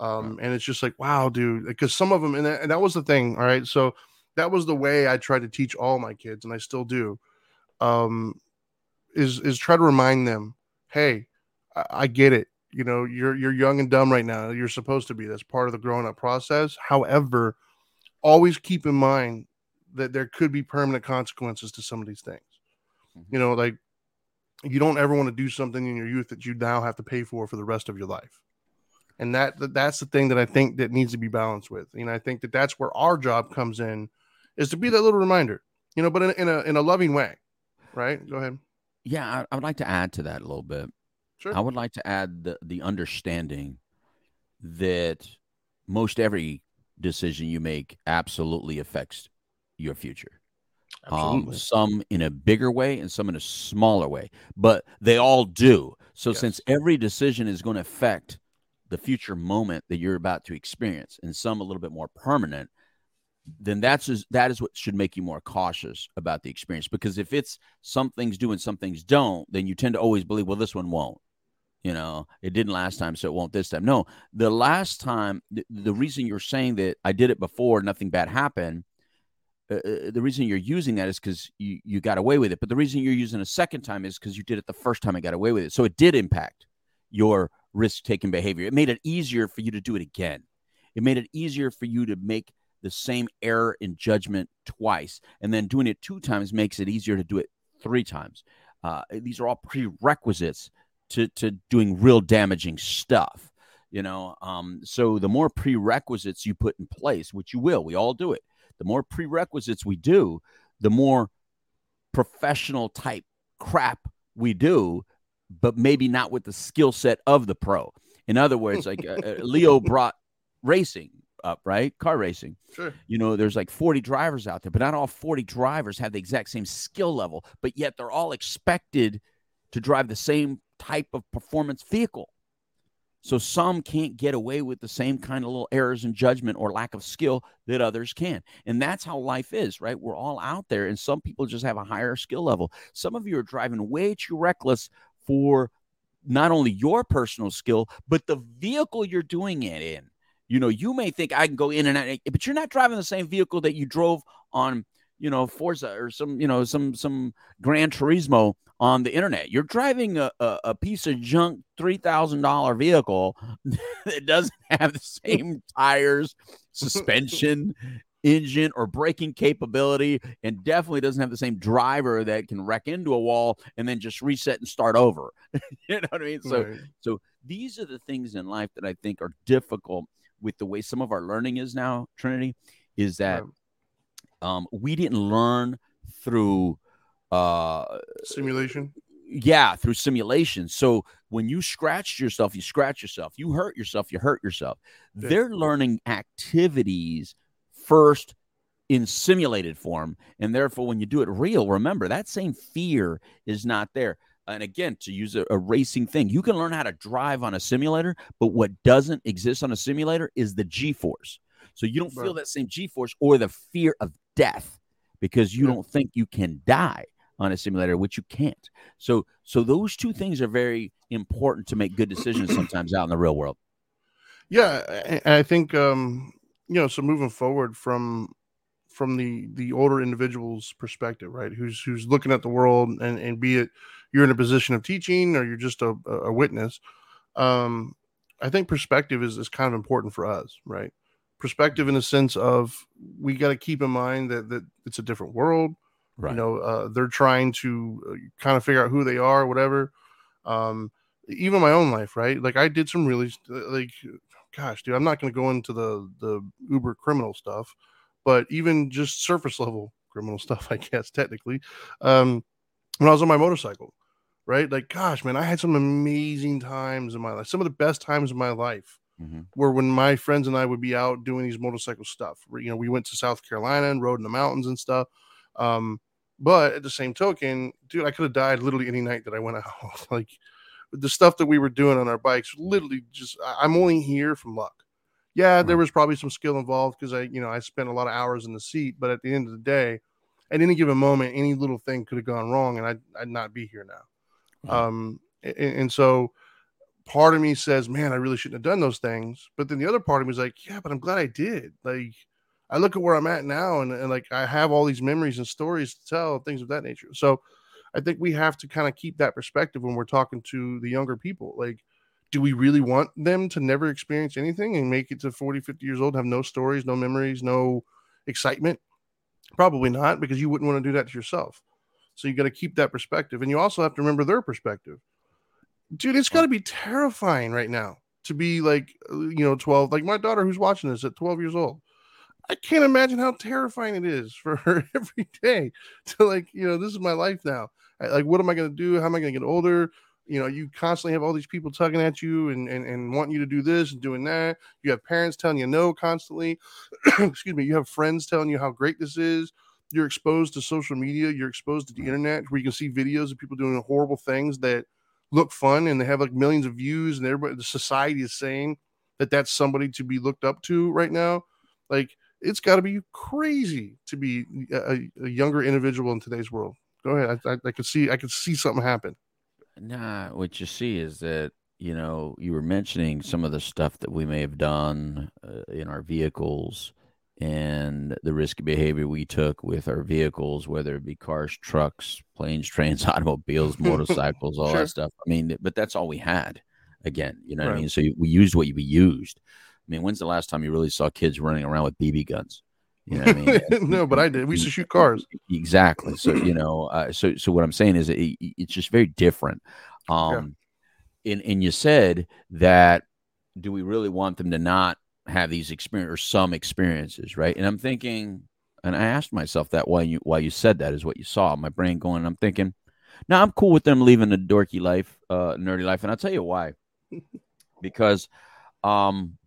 um, and it's just like, wow, dude. Because some of them, and that, and that was the thing. All right, so that was the way I tried to teach all my kids, and I still do. Um, is is try to remind them, hey, I, I get it. You know, you're you're young and dumb right now. You're supposed to be. That's part of the growing up process. However, always keep in mind that there could be permanent consequences to some of these things. You know, like you don't ever want to do something in your youth that you now have to pay for for the rest of your life. And that, that that's the thing that I think that needs to be balanced with. You know, I think that that's where our job comes in, is to be that little reminder. You know, but in, in a in a loving way, right? Go ahead. Yeah, I, I would like to add to that a little bit. Sure. I would like to add the, the understanding that most every decision you make absolutely affects your future. Um, some in a bigger way and some in a smaller way, but they all do. So, Yes. since every decision is going to affect the future moment that you're about to experience, and some a little bit more permanent, then that's is, that is what should make you more cautious about the experience. Because if it's some things do and some things don't, then you tend to always believe, well, this one won't. You know, it didn't last time, so it won't this time. No, the last time, the, the reason you're saying that I did it before, nothing bad happened. Uh, uh, the reason you're using that is because you, you got away with it. But the reason you're using a second time is because you did it the first time and got away with it. So it did impact your risk taking behavior. It made it easier for you to do it again. It made it easier for you to make the same error in judgment twice. And then doing it two times makes it easier to do it three times. Uh, these are all prerequisites to, to doing real damaging stuff. You know, um, so the more prerequisites you put in place, which you will, we all do it. The more prerequisites we do, the more professional type crap we do, but maybe not with the skill set of the pro. In other words, like uh, uh, (laughs) Leo brought racing up, right? Car racing. Sure. You know, there's like 40 drivers out there, but not all 40 drivers have the exact same skill level, but yet they're all expected to drive the same type of performance vehicle. So some can't get away with the same kind of little errors in judgment or lack of skill that others can. And that's how life is, right? We're all out there, and some people just have a higher skill level. Some of you are driving way too reckless for not only your personal skill, but the vehicle you're doing it in. You know, you may think I can go in and out, but you're not driving the same vehicle that you drove on, you know, Forza or some, you know, some some Gran Turismo on the internet. You're driving a, a, a piece of junk three thousand dollar vehicle (laughs) that doesn't have the same tires, (laughs) suspension, engine, or braking capability, and definitely doesn't have the same driver that can wreck into a wall and then just reset and start over. (laughs) you know what I mean? So Right. so these are the things in life that I think are difficult with the way some of our learning is now, Trinity, is that um, we didn't learn through uh, Simulation. yeah, through simulation. So when you scratch yourself, you scratch yourself. You hurt yourself, you hurt yourself. Yeah. They're learning activities first in simulated form. And therefore, when you do it real, remember that same fear is not there. And again, to use a, a racing thing, you can learn how to drive on a simulator, but what doesn't exist on a simulator is the G force. So you don't feel that same G force or the fear of death because you don't think you can die on a simulator, which you can't. So, so those two things are very important to make good decisions (clears throat) sometimes out in the real world. Yeah, and I think um, you know, so moving forward from from the the older individual's perspective, right? Who's who's looking at the world and and be it you're in a position of teaching or you're just a, a witness. Um, I think perspective is is kind of important for us, right? Perspective in the sense of we got to keep in mind that that it's a different world. Right. You know, uh, they're trying to uh, kind of figure out who they are, whatever. Um, even my own life, right? Like I did some really like gosh, dude, I'm not going to go into the the uber criminal stuff, but even just surface level criminal (laughs) stuff, I guess technically. Um, when I was on my motorcycle, right? Like, gosh, man, I had some amazing times in my life. Some of the best times in my life Mhm. were when my friends and I would be out doing these motorcycle stuff. You know, we went to South Carolina and rode in the mountains and stuff. Um, but at the same token, dude, I could have died literally any night that I went (laughs) out. like the stuff that we were doing on our bikes, literally just I'm only here from luck. Yeah, there was probably some skill involved because I, you know, I spent a lot of hours in the seat, but at the end of the day, at any given moment, any little thing could have gone wrong and I'd, I'd not be here now. Um, and, and so part of me says, man, I really shouldn't have done those things. But then the other part of me is like, yeah, but I'm glad I did. Like, I look at where I'm at now and, and like I have all these memories and stories to tell, things of that nature. So I think we have to kind of keep that perspective when we're talking to the younger people. Like, do we really want them to never experience anything and make it to 40, 50 years old, have no stories, no memories, no excitement? Probably not, because you wouldn't want to do that to yourself. So you got to keep that perspective. And you also have to remember their perspective. Dude, it's got to be terrifying right now to be like, you know, 12, like my daughter who's watching this at 12 years old. I can't imagine how terrifying it is for (laughs) her every day to like, you know, this is my life now. Like, what am I going to do? How am I going to get older? You know, you constantly have all these people tugging at you and, and, and wanting you to do this and doing that. You have parents telling you no constantly. (clears throat) Excuse me. You have friends telling you how great this is. You're exposed to social media. You're exposed to the mm-hmm. internet where you can see videos of people doing horrible things that look fun and they have like millions of views and everybody, the society is saying that that's somebody to be looked up to right now. Like, it's got to be crazy to be a- a younger individual in today's world. Go ahead. I, I, I could see I could see something happen. Nah, what you see is that you know you were mentioning some of the stuff that we may have done uh, in our vehicles and the risky behavior we took with our vehicles, whether it be cars, trucks, planes, trains, (laughs) automobiles, motorcycles, all Sure. that stuff. I mean, but that's all we had. Again, you know what I mean. So we used what we used. I mean, when's the last time you really saw kids running around with BB guns? You know what I mean? (laughs) no, but I did. We used to shoot cars. (laughs) exactly. So you know uh, so so what i'm saying is it, it- it's just very different. Um and and you said that do we really want them to not have these experience or some experiences right? And i'm thinking and i asked myself that while you while you said that is what you saw. My brain going and i'm thinking now i'm cool with them leaving the dorky life uh nerdy life. And i'll tell you why. (laughs) Because um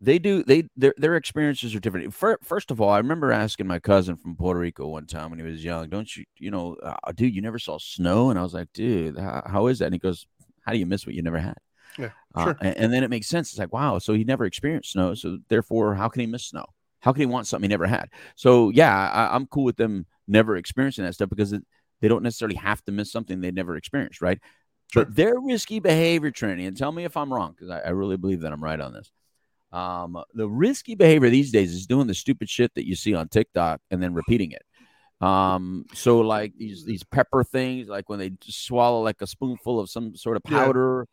they do they their their experiences are different. First of all, I remember asking my cousin from Puerto Rico one time when he was young, "Don't you, you know, uh, dude, you never saw snow?" And I was like, "Dude, how, how is that?" And he goes, "How do you miss what you never had?" Yeah, Uh, sure. and, and then it makes sense. It's like, wow, so he never experienced snow, so therefore, how can he miss snow? How can he want something he never had? So yeah, I, I'm cool with them never experiencing that stuff because it, they don't necessarily have to miss something they never experienced, right? Sure. But their risky behavior, training, and tell me if I'm wrong because I, I really believe that I'm right on this. Um, the risky behavior these days is doing the stupid shit that you see on TikTok and then repeating it. Um, so like these these pepper things, like when they just swallow like a spoonful of some sort of Yeah. powder.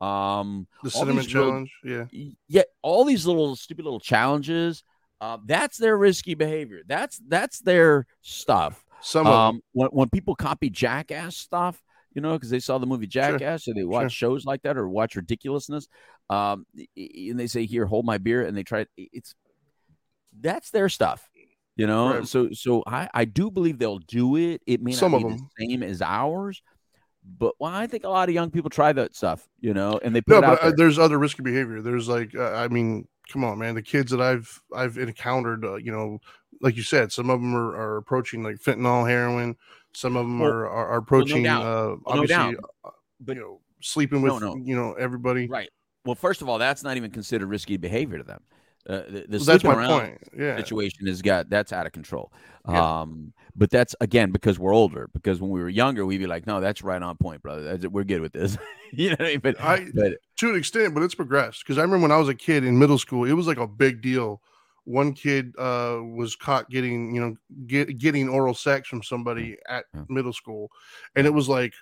Um, The cinnamon these little- challenge. Yeah. yeah, all these little stupid little challenges. Uh, that's their risky behavior. That's that's their stuff. Some of. Um, when when people copy jackass stuff, you know, because they saw the movie Jackass, or they watch shows like that, or watch ridiculousness. Um, and they say, "Here, hold my beer," and they try. It's that's their stuff, you know. Right. So, so I I do believe they'll do it. It may not Some be of the them. same as ours, but well, I think a lot of young people try that stuff, you know, and they put No, it out but uh, there's other risky behavior. There's like, uh, I mean, come on, man. The kids that I've I've encountered, uh, you know, like you said, some of them are, are approaching like fentanyl, heroin. Some of them Well- are, are, approaching, doubt. uh, obviously, uh, But- you know, sleeping No, with, no. you know, everybody. Right. Well, first of all, that's not even considered risky behavior to them. Uh, the the Well, that's my point. Yeah. situation has got that's out of control. Yeah. Um, but that's again because we're older. Because when we were younger, we'd be like, "No, that's right on point, brother. That's, we're good with this." (laughs) you know what I mean? But I but to an extent, but it's progressed. Because I remember when I was a kid in middle school, it was like a big deal. One kid uh, was caught getting, you know, get, getting oral sex from somebody at Yeah. middle school, and it was like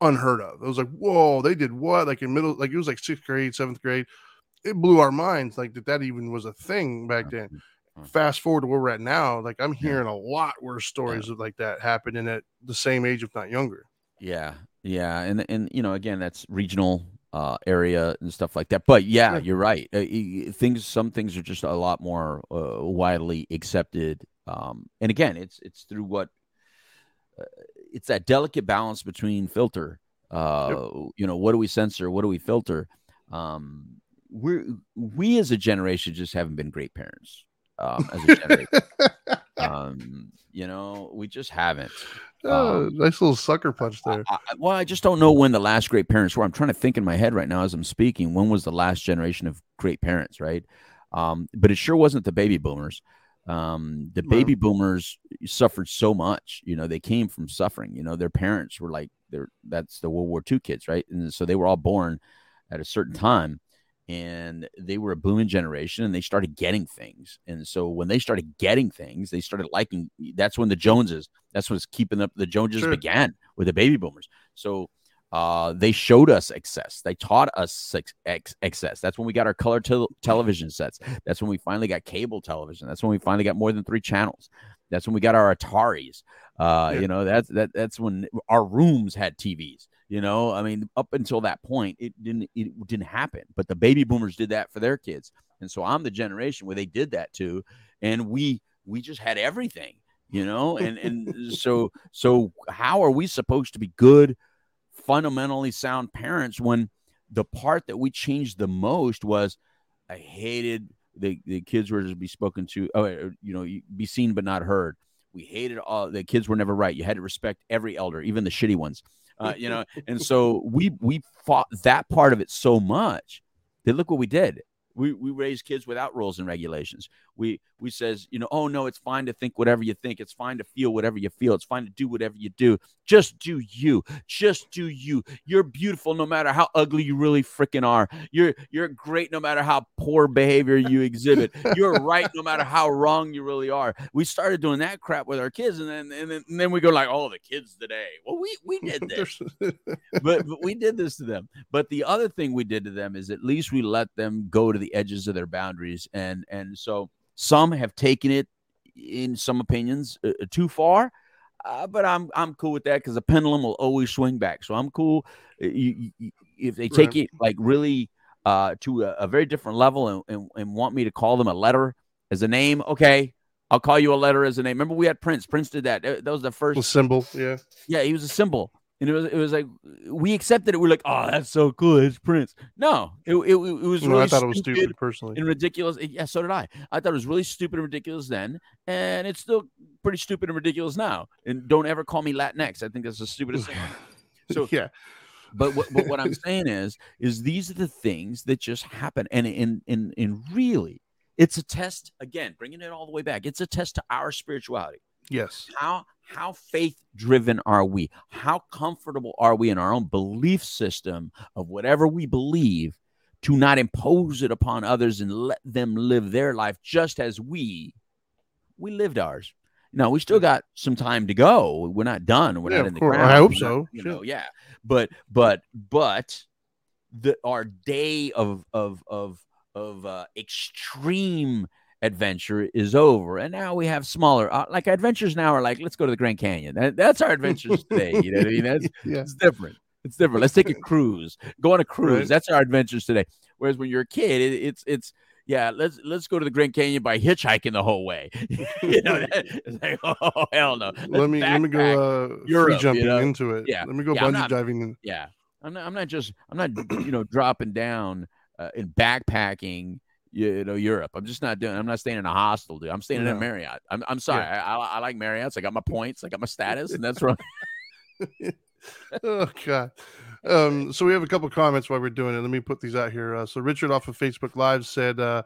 unheard of. It was like, whoa, they did what? Like in middle, like it was like sixth grade, seventh grade. It blew our minds, like that that even was a thing back then. Fast forward to where we're at now, like I'm Yeah. hearing a lot worse stories of like that happening at the same age, if not younger. yeah, yeah, and and you know, again, that's regional uh area and stuff like that. But yeah, Yeah. you're right. Uh, things, some things are just a lot more uh, widely accepted. Um, and again, it's it's through what uh, it's that delicate balance between filter. Uh, you know, what do we censor? What do we filter? Um, we're we as a generation just haven't been great parents. Um, as a generation, (laughs) um, you know, we just haven't. Oh, Um, nice little sucker punch there. I, I- well, I just don't know when the last great parents were. I'm trying to think in my head right now as I'm speaking. When was the last generation of great parents? Right, um, but it sure wasn't the baby boomers. Um, the baby boomers suffered so much. You know, they came from suffering. You know, their parents were like they're that's the World War II kids, right? And so they were all born at a certain time. And they were a booming generation and they started getting things. And so when they started getting things, they started liking that's when the Joneses, that's what's keeping up the Joneses Sure. began with the baby boomers. So uh, they showed us excess. They taught us ex, excess. That's when we got our color tel- television sets. That's when we finally got cable television. That's when we finally got more than three channels. That's when we got our Ataris. Uh, Yeah. You know, that's that that's when our rooms had TVs. You know, I mean, up until that point, it didn't it didn't happen. But the baby boomers did that for their kids, and so I'm the generation where they did that too, and we we just had everything. You know, and and so so how are we supposed to be good? Fundamentally sound parents when the part that we changed the most was I hated the, the kids were to be spoken to, oh, you know, be seen but not heard. We hated all the kids were never right. You had to respect every elder, even the shitty ones, uh, you know. (laughs) And so we we fought that part of it so much that look what we did. We we raised kids without rules and regulations. We we says you know oh no it's fine to think whatever you think. It's fine to feel whatever you feel. It's fine to do whatever you do. Just do you. Just do you. You're beautiful no matter how ugly you really freaking are. You're you're great no matter how poor behavior you (laughs) exhibit. You're right no matter how wrong you really are. We started doing that crap with our kids, and then and then, and then we go like, oh, the kids today. Well, we we (laughs) did this, (laughs) but, but we did this to them. But the other thing we did to them is at least we let them go to the edges of their boundaries, and and so some have taken it in some opinions uh, too far. Uh, but I'm I'm cool with that because the pendulum will always swing back. So I'm cool uh, you, you- if they take Right. it like really uh, to a, a very different level and, and, and want me to call them a letter as a name. Okay, I'll call you a letter as a name. Remember we had Prince. Prince did that. That was the first Little symbol, yeah. yeah, he was a symbol. And it was it was like we accepted it. We're like, oh, that's so cool. It's Prince. No, it, it, it was No, really I thought it was stupid personally. and ridiculous. Yeah, so did I. I thought it was really stupid and ridiculous then, and it's still pretty stupid and ridiculous now. And don't ever call me Latinx. I think that's the stupidest thing. (laughs) So- (laughs) yeah, But what, but what I'm saying is, is these are the things that just happen, and in in in really, it's a test. Again, bringing it all the way back, it's a test to our spirituality yes, how how faith driven are we how comfortable are we in our own belief system of whatever we believe to not impose it upon others and let them live their life just as we we lived ours now we still got some time to go we're not done we're Yeah, not in the course. I hope We're not- so. you Sure. know yeah but but but the our day of of of of uh, extreme adventure is over, and now we have smaller. Uh, like adventures now are like, let's go to the Grand Canyon. That, that's our adventures today. You know what I mean? That's (laughs) Yeah. it's different. It's different. Let's take a cruise. Go on a cruise. Right. That's our adventures today. Whereas when you're a kid, it, it's it's yeah. Let's let's go to the Grand Canyon by hitchhiking the whole way. (laughs) you know, (laughs) it's like oh hell no. let Let's me let me go uh, free Europe, you jumping know? into it. Yeah. Let me go Yeah, bungee not- diving. In. Yeah, I'm not. I'm not just. I'm not. You know, dropping down uh, in backpacking. You know, Europe. I'm just not doing. I'm not staying in a hostel, dude. I'm staying in a Marriott. I'm. I'm sorry. I, I, I like Marriotts. I got my points. I got my status, and that's (laughs) right. (laughs) oh god um (laughs) so we have a couple comments while we're doing it let me put these out here uh, so richard off of facebook live said uh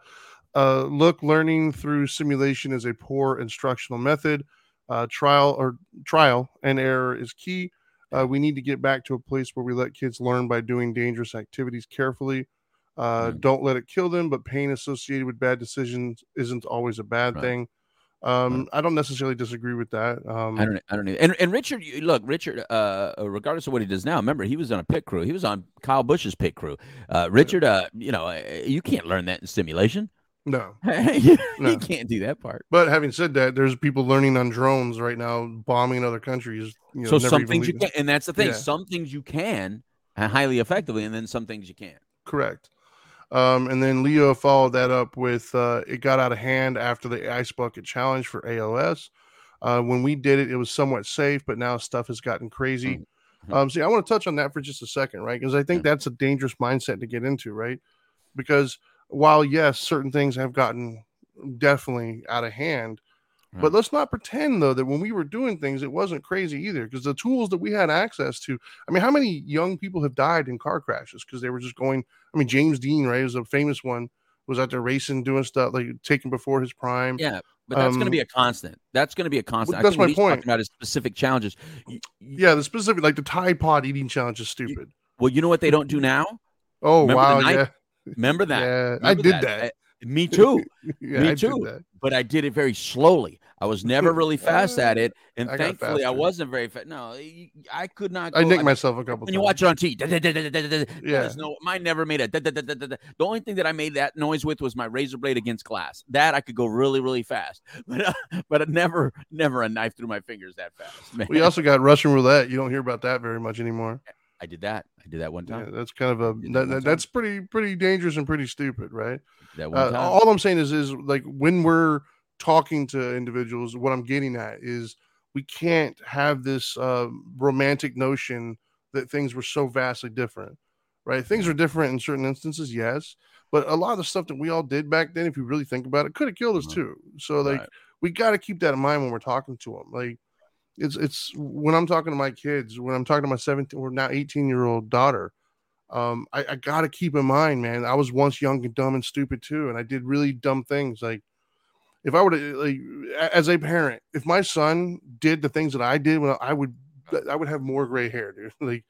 uh look learning through simulation is a poor instructional method uh trial or trial and error is key uh, we need to get back to a place where we let kids learn by doing dangerous activities carefully uh, Mm. don't let it kill them but pain associated with bad decisions isn't always a bad Right. thing um, i don't necessarily disagree with that um, I don't. I don't. Either. And and Richard, look, Richard. Uh, regardless of what he does now, remember he was on a pit crew. He was on Kyle Busch's pit crew. Uh, Richard. Uh, you know, uh, you can't learn that in simulation. no (laughs) you, No. you can't do that part. But having said that, there's people learning on drones right now, bombing other countries. You know, so some things you can, and that's the thing. Yeah. Some things you can uh, highly effectively, and then some things you can't. Correct. Um, and then Leo followed that up with uh, it got out of hand after the ice bucket challenge for ALS. Uh, when we did it, it was somewhat safe, but now stuff has gotten crazy. Mhm. Um, see, I want to touch on that for just a second, right? Because I think that's a dangerous mindset to get into, right? Because while yes, certain things have gotten definitely out of hand, but let's not pretend though that when we were doing things, it wasn't crazy either. Because the tools that we had access to, I mean, how many young people have died in car crashes because they were just going? I mean, James Dean, right, was a famous one, was out there racing, doing stuff like taking before his prime. Yeah, but that's going to Um, be a constant. That's going to be a constant. That's my point. about is specific challenges. Y- y- Yeah, the specific, like the Tide Pod eating challenge is stupid. Well, you know what they don't do now? Oh Remember wow, yeah, Remember that? yeah, I did that. Uh, me too. yeah, me I too. But I did it very slowly. I was never really fast at it, and I thankfully I wasn't very fast. No, I could not. I go- nicked mean, myself a couple when you watch it on da- da- da- da- Yeah. no, mine never made a. da. The only thing that I made that noise with was my razor blade against glass. That I could go really, really fast, but uh, but never, never a knife through my fingers that fast. Man. We also got Russian roulette. You don't hear about that very much anymore. I did that. I did that one Yeah, time. that's kind of a that that, one that- time. that's pretty pretty dangerous and pretty stupid, right? That one Uh, time. all I'm saying is is like when we're talking to individuals, what I'm getting at is we can't have this uh, romantic notion that things were so vastly different, right? Things are different in certain instances, yes, but a lot of the stuff that we all did back then, if you really think about it, could have killed us Mhm. too. So like Right. we got to keep that in mind when we're talking to them. Like it's it's when I'm talking to my kids, when I'm talking to my 17 or now 18 year old daughter, um, I, I got to keep in mind, man, I was once young and dumb and stupid too, and I did really dumb things. Like if I were to like as a parent, if my son did the things that I did, when I would I would have more gray hair, dude. (laughs) Like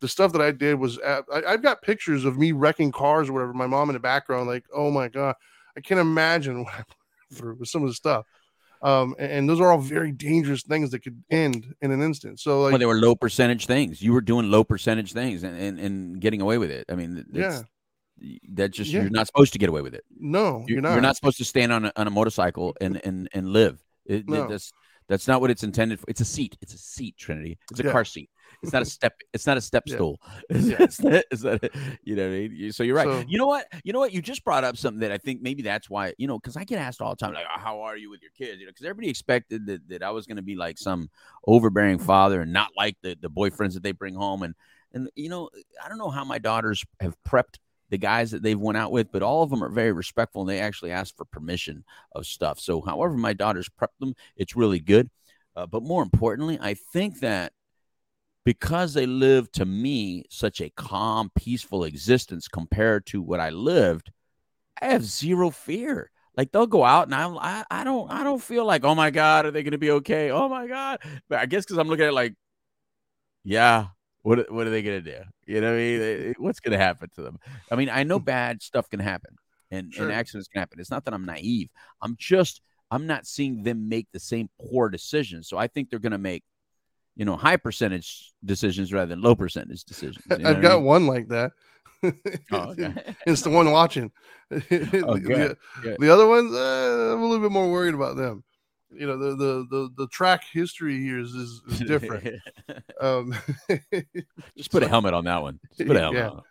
the stuff that I did was I, I've got pictures of me wrecking cars or whatever. My mom in the background, like, oh my god, I can't imagine (laughs) what I went through with some of the stuff. Um, and, and those are all very dangerous things that could end in an instant. So like, well, they were low percentage things. You were doing low percentage things and, and, and getting away with it. I mean, yeah, that just Yeah. you're not supposed to get away with it. no, You're, not you're not. supposed to stand on a, on a motorcycle and and and live. It, No. That's that's not what it's intended for. It's a seat. It's a seat, Trinity. It's a Yeah. car seat. It's not a step. It's not a step Yeah. stool. (laughs) Yeah. It's not- it's not a- you know, what I mean? So you're right. So- you know what? You know what? You just brought up something that I think maybe that's why you know because I get asked all the time like, "Oh, "How are you with your kids?" You know, because everybody expected that, that I was going to be like some overbearing father and not like the the boyfriends that they bring home and and you know I don't know how my daughters have prepped the guys that they've went out with, but all of them are very respectful and they actually ask for permission of stuff. So, however, my daughters prep them, it's really good. Uh, but more importantly, I think that because they live to me such a calm, peaceful existence compared to what I lived, I have zero fear. Like they'll go out and I'm, I, I don't, I don't feel like, oh my god, are they going to be okay? Oh my god, but I guess because I'm looking at it like, yeah, what, what are they going to do? You know, what I mean, what's going to happen to them? I mean, I know mm. bad stuff can happen and, Sure. and accidents can happen. It's not that I'm naive. I'm just, I'm not seeing them make the same poor decisions. So I think they're going to make, you know, high percentage decisions rather than low percentage decisions. You know I I've got mean? one like that. Oh, (laughs) okay. it's the one watching. (laughs) Oh, the, the other ones, uh, I'm a little bit more worried about them. You know, the the the, the track history here is is, is different. (laughs) um, Just put a helmet on that one. Just put a helmet Yeah. on.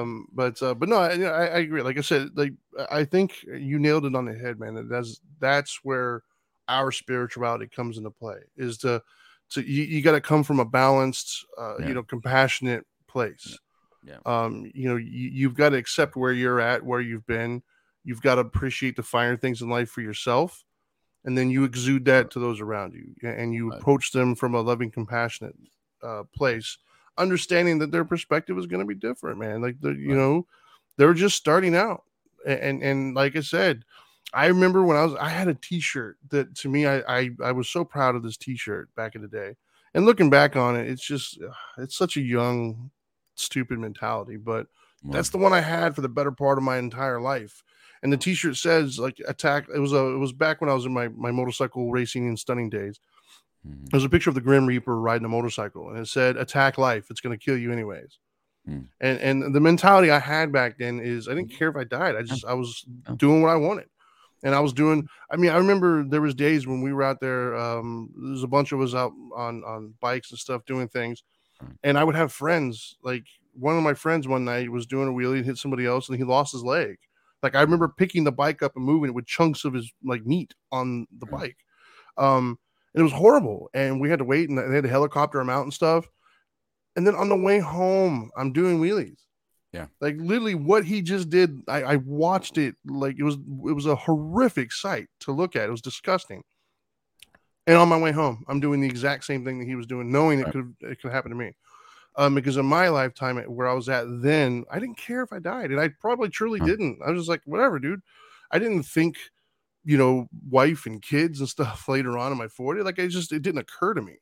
um but uh but no I, I I agree like i said like i think you nailed it on the head man that's that's where our spirituality comes into play is to to you, you got to come from a balanced uh Yeah. you know compassionate place Yeah. um you know you, you've got to accept where you're at where you've been you've got to appreciate the finer things in life for yourself and then you exude that to those around you and you Right. approach them from a loving compassionate uh place understanding that their perspective is going to be different man like the you Right. know they're just starting out A- and and like i said i remember when i was i had a t-shirt that to me i i, I was so proud of this t-shirt back in the day and looking back on it it's just it's such a young stupid mentality but that's the one I had for the better part of my entire life. And the T-shirt says like attack. It was a. It was back when I was in my my motorcycle racing and stunning days. Mhm. There's a picture of the Grim Reaper riding a motorcycle, and it said "Attack life. It's going to kill you anyways." Hmm. And and the mentality I had back then is I didn't care if I died. I just I was Oh. doing what I wanted, and I was doing. I mean, I remember there was days when we were out there. Um, there's a bunch of us out on on bikes and stuff doing things, and I would have friends. Like one of my friends one night was doing a wheelie and hit somebody else, and he lost his leg. Like I remember picking the bike up and moving it with chunks of his like meat on the Right. bike. Um, and it was horrible. And we had to wait, and they had to helicopter him out and stuff. And then on the way home, I'm doing wheelies. Yeah. Like literally what he just did, I, I watched it like it was it was a horrific sight to look at. It was disgusting. And on my way home, I'm doing the exact same thing that he was doing, knowing it could it could happen to me. Um, because in my lifetime where I was at then, I didn't care if I died, and I probably truly Huh. didn't. I was just like, whatever, dude. I didn't think, you know, wife and kids and (laughs) stuff later on in my 40. Like I just it didn't occur to me.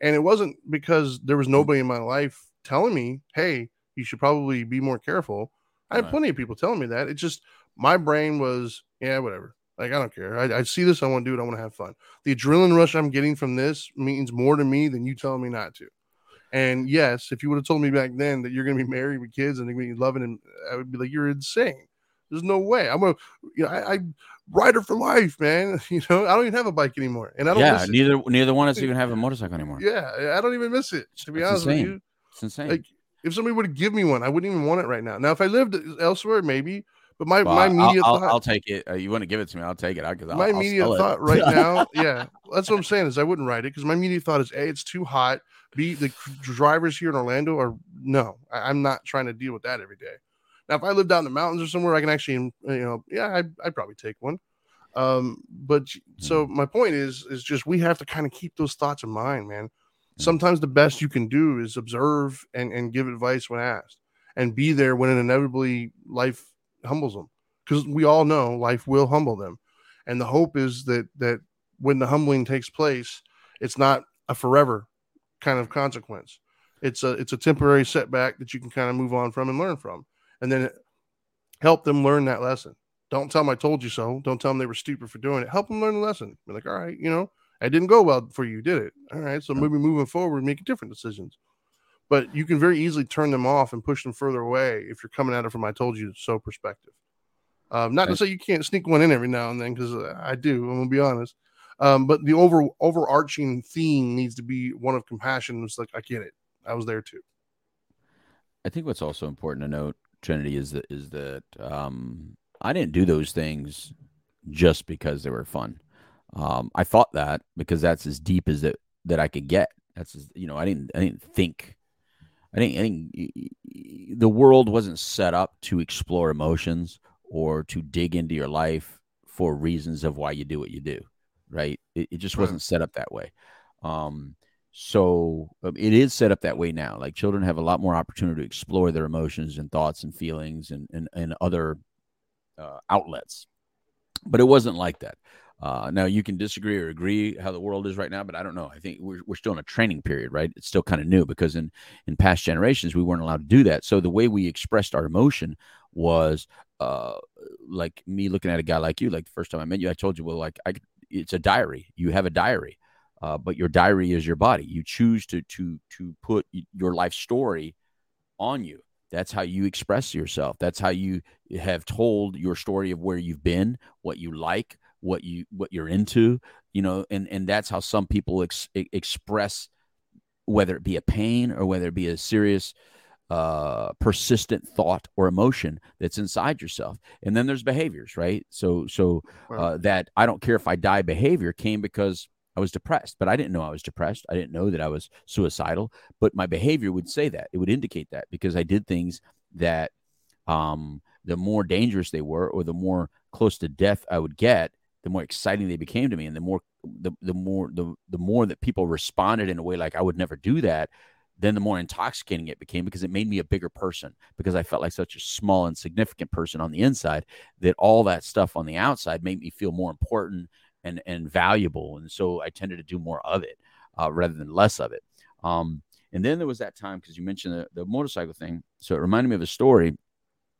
And it wasn't because there Hmm. was nobody in my life telling me, hey, you should probably be more careful. I had Right. plenty of people telling me that. It just my brain was, yeah, whatever. Like I don't care. I, I see this. I want to do it. I want to have fun. The adrenaline rush I'm getting from this means more to me than you telling me not to. And yes, if you would have told me back then that you're going to be married with kids and they're going to be loving, and I would be like, you're insane. There's no way. I'm a, you know, I, I rider for life, man. (laughs) You know, I don't even have a bike anymore, and I don't. Yeah, neither neither one of us even have a (laughs) motorcycle anymore. Yeah, I don't even miss it. To be That's honest insane. with you, It's insane. like if somebody would given me one, I wouldn't even want it right now. Now, if I lived elsewhere, maybe. But my Well, my I'll- immediate I'll, thought, I'll take it. Uh, you want to give it to me? I'll take it. Because my I'll, I'll immediate it. thought right (laughs) now, yeah, that's what I'm saying is I wouldn't write it because my immediate thought is a it's too hot. B the drivers here in Orlando are no, I, I'm not trying to deal with that every day. Now, if I lived out in the mountains or somewhere, I can actually, you know, yeah, I'd, I'd probably take one. Um, but so my point is, is just we have to kind of keep those thoughts in mind, man. Sometimes the best you can do is observe and and give advice when asked, and be there when it inevitably life humbles them, because we all know life will humble them, and the hope is that that when the humbling takes place, it's not a forever kind of consequence. It's a it's a temporary setback that you can kind of move on from and learn from, and then help them learn that lesson. Don't tell them I told you so. Don't tell them they were stupid for doing it. Help them learn the lesson. Be like, all right, you know, it didn't go well for you, did it? All right, so maybe moving forward, make different decisions. But you can very easily turn them off and push them further away if you're coming at it from "I told you so" perspective. Um, not to say you can't sneak one in every now and then, because I do. I'm gonna be honest. Um, but the over overarching theme needs to be one of compassion. It's like I get it. I was there too. I think what's also important to note, Trinity, is that is that um, I didn't do those things just because they were fun. Um, I thought that because that's as deep as that that I could get. That's as, you know I didn't I didn't think I didn't I didn't the world wasn't set up to explore emotions or to dig into your life for reasons of why you do what you do. Right? It, it just wasn't set up that way. Um, so um, it is set up that way now. Like children have a lot more opportunity to explore their emotions and thoughts and feelings and and, and other uh, outlets. But it wasn't like that. Uh, now you can disagree or agree how the world is right now, but I don't know. I think we're we're still in a training period, right? It's still kind of new because in in past generations we weren't allowed to do that. So the way we expressed our emotion was uh like me looking at a guy like you. Like the first time I met you, I told you, well, like I it's a diary. You have a diary uh, but your diary is your body. You choose to to to put your life story on you. That's how you express yourself. That's how you have told your story of where you've been, what you like, what you what you're into, you know, and and that's how some people ex- express whether it be a pain or whether it be a serious uh, persistent thought or emotion that's inside yourself. And then there's behaviors, right? So, so uh, that I don't care if I die behavior came because I was depressed, but I didn't know I was depressed. I didn't know that I was suicidal, but my behavior would say that. It would indicate that because I did things that um, the more dangerous they were or the more close to death I would get, the more exciting they became to me and the more the, the more the, the more that people responded in a way like I would never do that, then the more intoxicating it became because it made me a bigger person because I felt like such a small insignificant person on the inside that all that stuff on the outside made me feel more important and and valuable and so I tended to do more of it uh, rather than less of it. Um, and then there was that time because you mentioned the, the motorcycle thing. So it reminded me of a story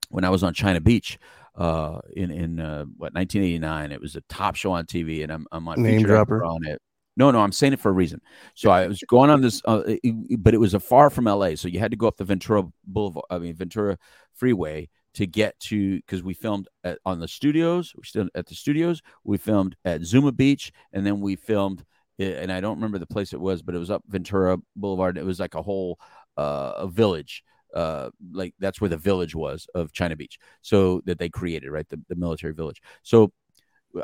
when I was on China Beach uh, in in uh, what 1989 it was a top show on TV and I'm, I'm on name dropper on it no, no, I'm saying it for a reason. So I was going on this, uh, but it was a far from LA, so you had to go up the Ventura Boulevard, I mean Ventura Freeway to get to because we filmed at, on the studios. We still at the studios. We filmed at Zuma Beach, and then we filmed. And I don't remember the place it was, but it was up Ventura Boulevard. It was like a whole uh, a village uh, like that's where the village was of China Beach. So that they created, right? The, the military village. So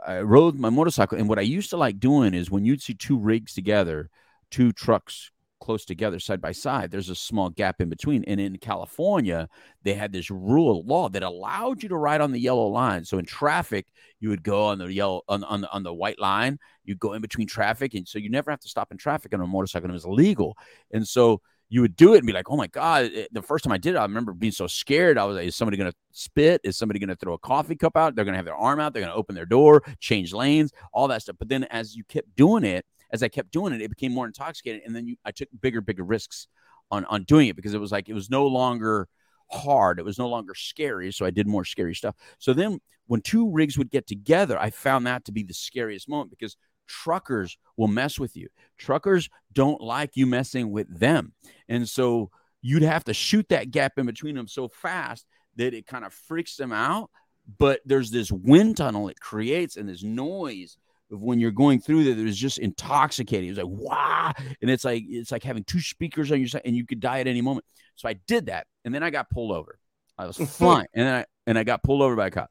I rode my motorcycle, and what I used to like doing is when you'd see two rigs together, two trucks close together side by side there's a small gap in between and in california they had this rule of law that allowed you to ride on the yellow line so in traffic you would go on the yellow on, on, the, on the white line you go in between traffic and so you never have to stop in traffic on a motorcycle and it was illegal and so you would do it and be like, oh my God. Eh, the first time I did it, I remember being so scared. I was like, is somebody going to spit? Is somebody going to throw a coffee cup out? They're going to have their arm out. They're going to open their door, change lanes, all that stuff. But then as you kept doing it, as I kept doing it, it became more intoxicating. And then you, I took bigger, bigger risks on, on doing it because it was like, it was no longer hard. It was no longer scary. So I did more scary stuff. So then when two rigs would get together, I found that to be the scariest moment because truckers will mess with you. Truckers don't like you messing with them. And so you'd have to shoot that gap in between them so fast that it kind of freaks them out. But there's this wind tunnel it creates and this noise of when you're going through that is just intoxicating. It's like wow, and it's like it's like having two speakers on your side, and you could die at any moment. So I did that, and then I got pulled over. I was (laughs) flying, and then I and I got pulled over by a cop.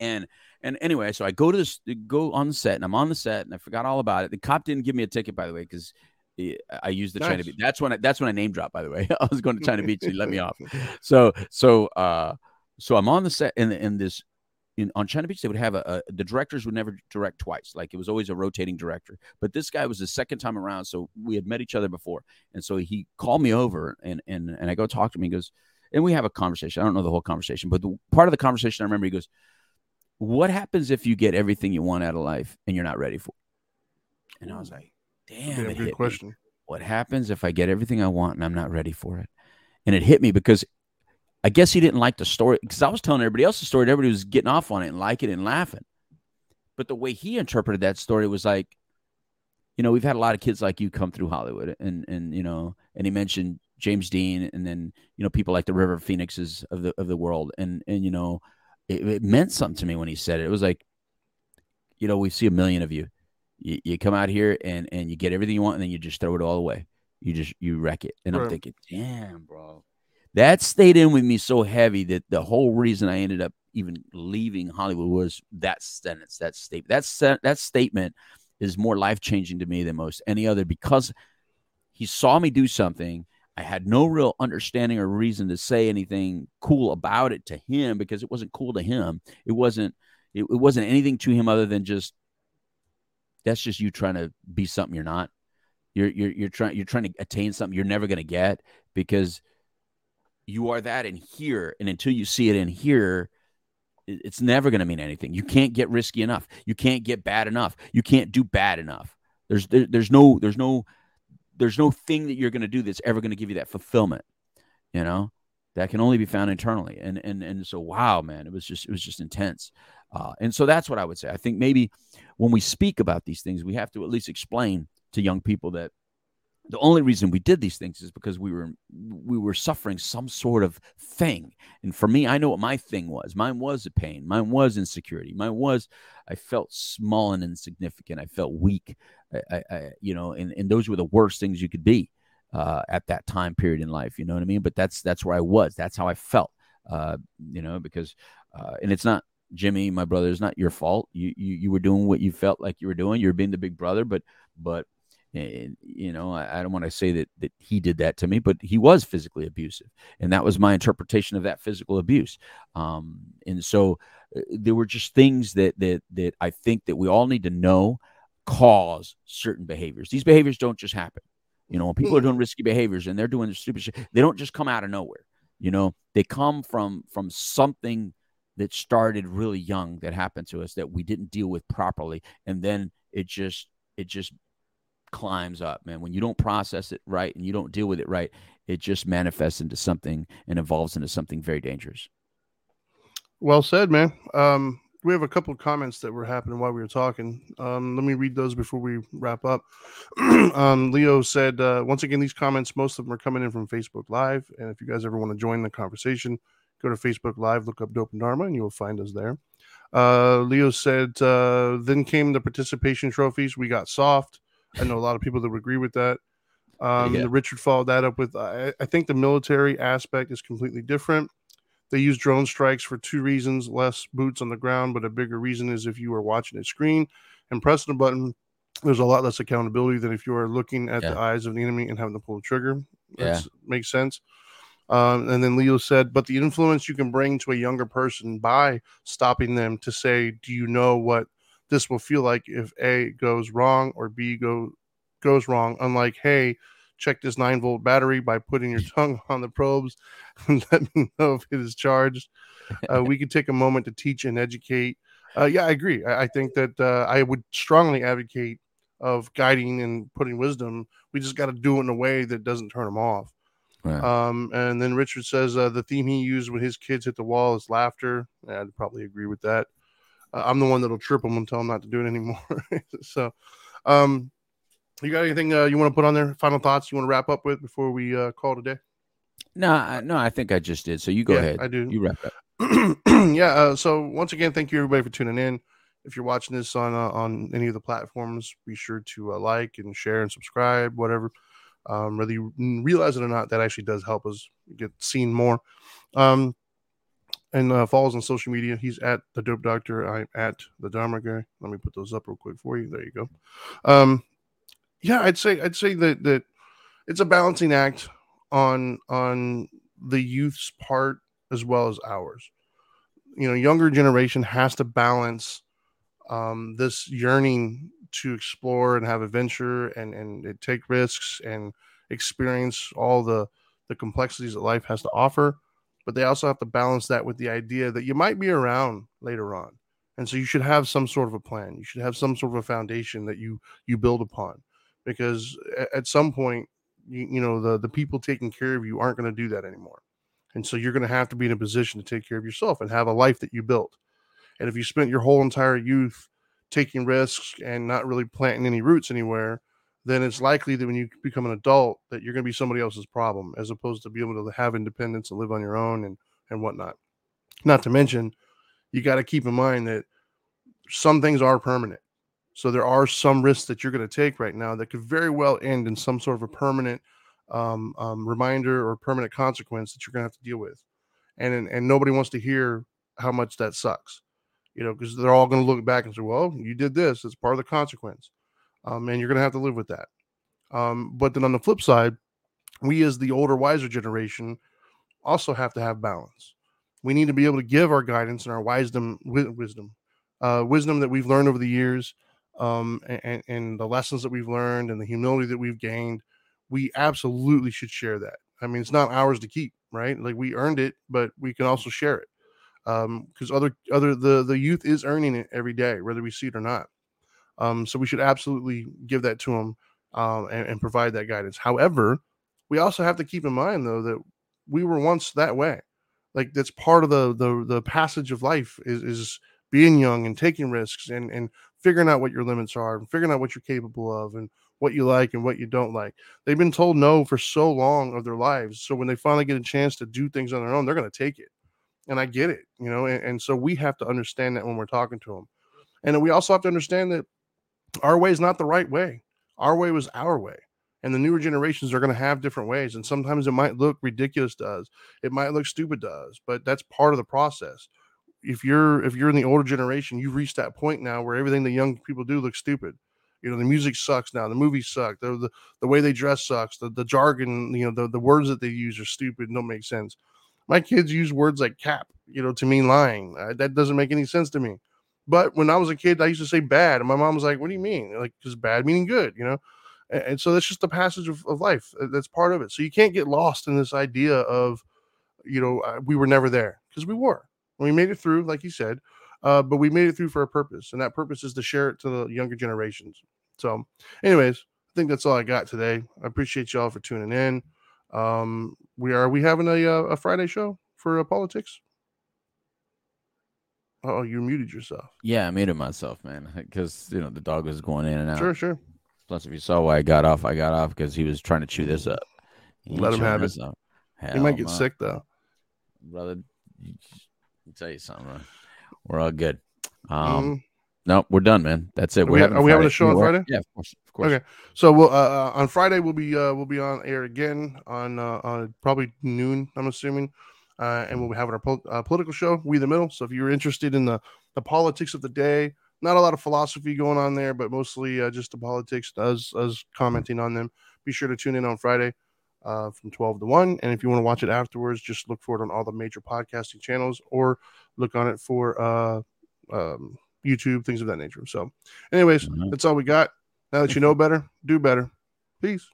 And and anyway, so I go to this, go on the set, and I'm on the set, and I forgot all about it. The cop didn't give me a ticket, by the way, because I used the nice. China Beach. That's when I, that's when I name dropped. By the way, (laughs) I was going to China Beach. He let me off. (laughs) So so uh so I'm on the set, and in this in, on China Beach, they would have a, a, the directors would never direct twice. Like it was always a rotating director. But this guy was the second time around, so we had met each other before, and so he called me over, and and and I go talk to him. He goes, and we have a conversation. I don't know the whole conversation, but the part of the conversation I remember, he goes, what happens if you get everything you want out of life and you're not ready for it? And I was like, damn, yeah, good question. Me. What happens if I get everything I want and I'm not ready for it? And it hit me because I guess he didn't like the story because I was telling everybody else the story. And everybody was getting off on it and liking it and laughing. But the way he interpreted that story was like, you know, we've had a lot of kids like you come through Hollywood, and and you know, and he mentioned James Dean, and then you know people like the River Phoenixes of the of the world, and and you know, it, it, meant something to me when he said it. It was like, you know, we see a million of you. You, you come out here and and you get everything you want, and then you just throw it all away. You just you wreck it. And right. I'm thinking, damn, bro, that stayed in with me so heavy that the whole reason I ended up even leaving Hollywood was that sentence, that statement. That that statement is more life changing to me than most any other because he saw me do something I had no real understanding or reason to say anything cool about it to him because it wasn't cool to him. It wasn't it, it wasn't anything to him other than just that's just you trying to be something you're not. You're you're you're trying you're trying to attain something you're never going to get because you are that in here and until you see it in here it's never going to mean anything. You can't get risky enough. You can't get bad enough. You can't do bad enough. There's there, there's no there's no there's no thing that you're going to do that's ever going to give you that fulfillment you know? That can only be found internally. And and and so wow man it was just it was just intense. Uh, and so that's what i would say. I think maybe when we speak about these things we have to at least explain to young people that the only reason we did these things is because we were we were suffering some sort of thing. And for me i know what my thing was. Mine was a pain. Mine was insecurity. Mine was i felt small and insignificant. I felt weak. I, I, you know and, and those were the worst things you could be uh, at that time period in life. You know what i mean? But that's that's where i was. That's how i felt uh, you know because uh, and it's not jimmy my brother it's not your fault. You, you you were doing what you felt like you were doing. You're being the big brother but but and, you know, I, I don't want to say that that he did that to me, but he was physically abusive, and that was my interpretation of that physical abuse. Um, and so uh, there were just things that that that I think that we all need to know cause certain behaviors. These behaviors don't just happen. You know, when people are doing risky behaviors and they're doing the stupid shit, they don't just come out of nowhere. You know, they come from from something that started really young that happened to us that we didn't deal with properly, and then it just it just climbs up, man. When you don't process it right and you don't deal with it right, it just manifests into something and evolves into something very dangerous. Well said, man. Um, we have a couple of comments that were happening while we were talking. Um, let me read those before we wrap up. (clears throat) um, Leo said, uh, once again, these comments, most of them are coming in from Facebook Live. And if you guys ever want to join the conversation, go to Facebook Live, look up Dope and Dharma, and you will find us there. Uh, Leo said, uh, then came the participation trophies. We got soft. I know a lot of people that would agree with that. Um, yeah. Richard followed that up with I, I, think the military aspect is completely different. They use drone strikes for two reasons less boots on the ground, but a bigger reason is if you are watching a screen and pressing a button, there's a lot less accountability than if you are looking at yeah. the eyes of the enemy and having to pull the trigger. That yeah. makes sense. Um, and then Leo said, but the influence you can bring to a younger person by stopping them to say, Do you know what this will feel like if A goes wrong or B go goes wrong. Unlike, hey, check this nine volt battery by putting your (laughs) tongue on the probes (laughs) and let me know if it is charged. Uh, we could take a moment to teach and educate. Uh, yeah, I agree. I, I think that uh, I would strongly advocate of guiding and putting wisdom. We just got to do it in a way that doesn't turn them off. Right. Um, and then Richard says uh, the theme he used when his kids hit the wall is laughter. Yeah, I'd probably agree with that uh, I'm the one that'll trip them and tell them not to do it anymore. (laughs) so, um, you got anything uh, you want to put on there? Final thoughts you want to wrap up with before we uh, call today? No, I, no, I think I just did. So you go yeah, ahead. I do. You wrap up. (clears throat) yeah. Uh, so once again, thank you everybody for tuning in. If you're watching this on uh, on any of the platforms, be sure to uh, like and share and subscribe, whatever. Um, whether you realize it or not, that actually does help us get seen more. Um, and uh, follows on social media. He's at the Dope Doctor. I'm at the Dharma Guy. Let me put those up real quick for you. There you go. Um, yeah, I'd say I'd say that that it's a balancing act on on the youth's part as well as ours. You know, younger generation has to balance um, this yearning to explore and have adventure and and take risks and experience all the the complexities that life has to offer but they also have to balance that with the idea that you might be around later on. And so you should have some sort of a plan. You should have some sort of a foundation that you you build upon because at some point you, you know the the people taking care of you aren't going to do that anymore. And so you're going to have to be in a position to take care of yourself and have a life that you built. And if you spent your whole entire youth taking risks and not really planting any roots anywhere then it's likely that when you become an adult that you're going to be somebody else's problem as opposed to be able to have independence and live on your own and and whatnot. Not to mention you got to keep in mind that some things are permanent. So there are some risks that you're going to take right now that could very well end in some sort of a permanent um, um, reminder or permanent consequence that you're going to have to deal with. And and nobody wants to hear how much that sucks you know because they're all going to look back and say well you did this. It's part of the consequence um, and you're going to have to live with that. Um, but then on the flip side, we as the older, wiser generation also have to have balance. We need to be able to give our guidance and our wisdom, wisdom, uh, wisdom that we've learned over the years, um, and, and the lessons that we've learned and the humility that we've gained. We absolutely should share that. I mean, it's not ours to keep, right? Like we earned it, but we can also share it because um, other other the the youth is earning it every day, whether we see it or not. Um, so we should absolutely give that to them um, and, and provide that guidance. However, we also have to keep in mind though that we were once that way. Like that's part of the the the passage of life is is being young and taking risks and and figuring out what your limits are and figuring out what you're capable of and what you like and what you don't like. They've been told no for so long of their lives. So when they finally get a chance to do things on their own, they're going to take it. And I get it, you know, and, and so we have to understand that when we're talking to them. And we also have to understand that our way is not the right way. Our way was our way. And the newer generations are going to have different ways. And sometimes it might look ridiculous to us. It might look stupid to us, but that's part of the process. If you're if you're in the older generation, you've reached that point now where everything the young people do looks stupid. You know, the music sucks now, the movies suck, the the, the way they dress sucks, the, the jargon, you know, the, the words that they use are stupid and don't make sense. My kids use words like cap, you know, to mean lying. Uh, that doesn't make any sense to me. But when I was a kid, I used to say bad, and my mom was like, "What do you mean? Like, because bad meaning good, you know?" And, and, so that's just the passage of, of life. Uh, that's part of it. So you can't get lost in this idea of, you know, uh, we were never there because we were. We made it through, like you said, uh, but we made it through for a purpose, and that purpose is to share it to the younger generations. So, anyways, I think that's all I got today. I appreciate y'all for tuning in. Um, we are we having a uh, a Friday show for uh, politics? Oh, you muted yourself. Yeah, I muted myself, man, because you know the dog was going in and out. Sure, sure. Plus, if you saw why I got off, I got off because he was trying to chew this up. He Let him have it. He might get sick though, brother. Tell you something. Man. We're all good. Um, mm. no, we're done, man. That's it. Are we're we, having are we having a show on Friday? Yeah, of course, of course. Okay, so we'll uh, uh, on Friday we'll be uh, we'll be on air again on uh, on probably noon. I'm assuming uh, and we'll be having our po- uh, political show, We the Middle. So if you're interested in the the politics of the day, not a lot of philosophy going on there, but mostly uh, just the politics, us us commenting on them. Be sure to tune in on Friday uh, from 12 to 1. And if you want to watch it afterwards, just look for it on all the major podcasting channels or look on it for uh, um, YouTube, things of that nature. So, anyways, mm-hmm. that's all we got. Now that you know better, do better. Peace.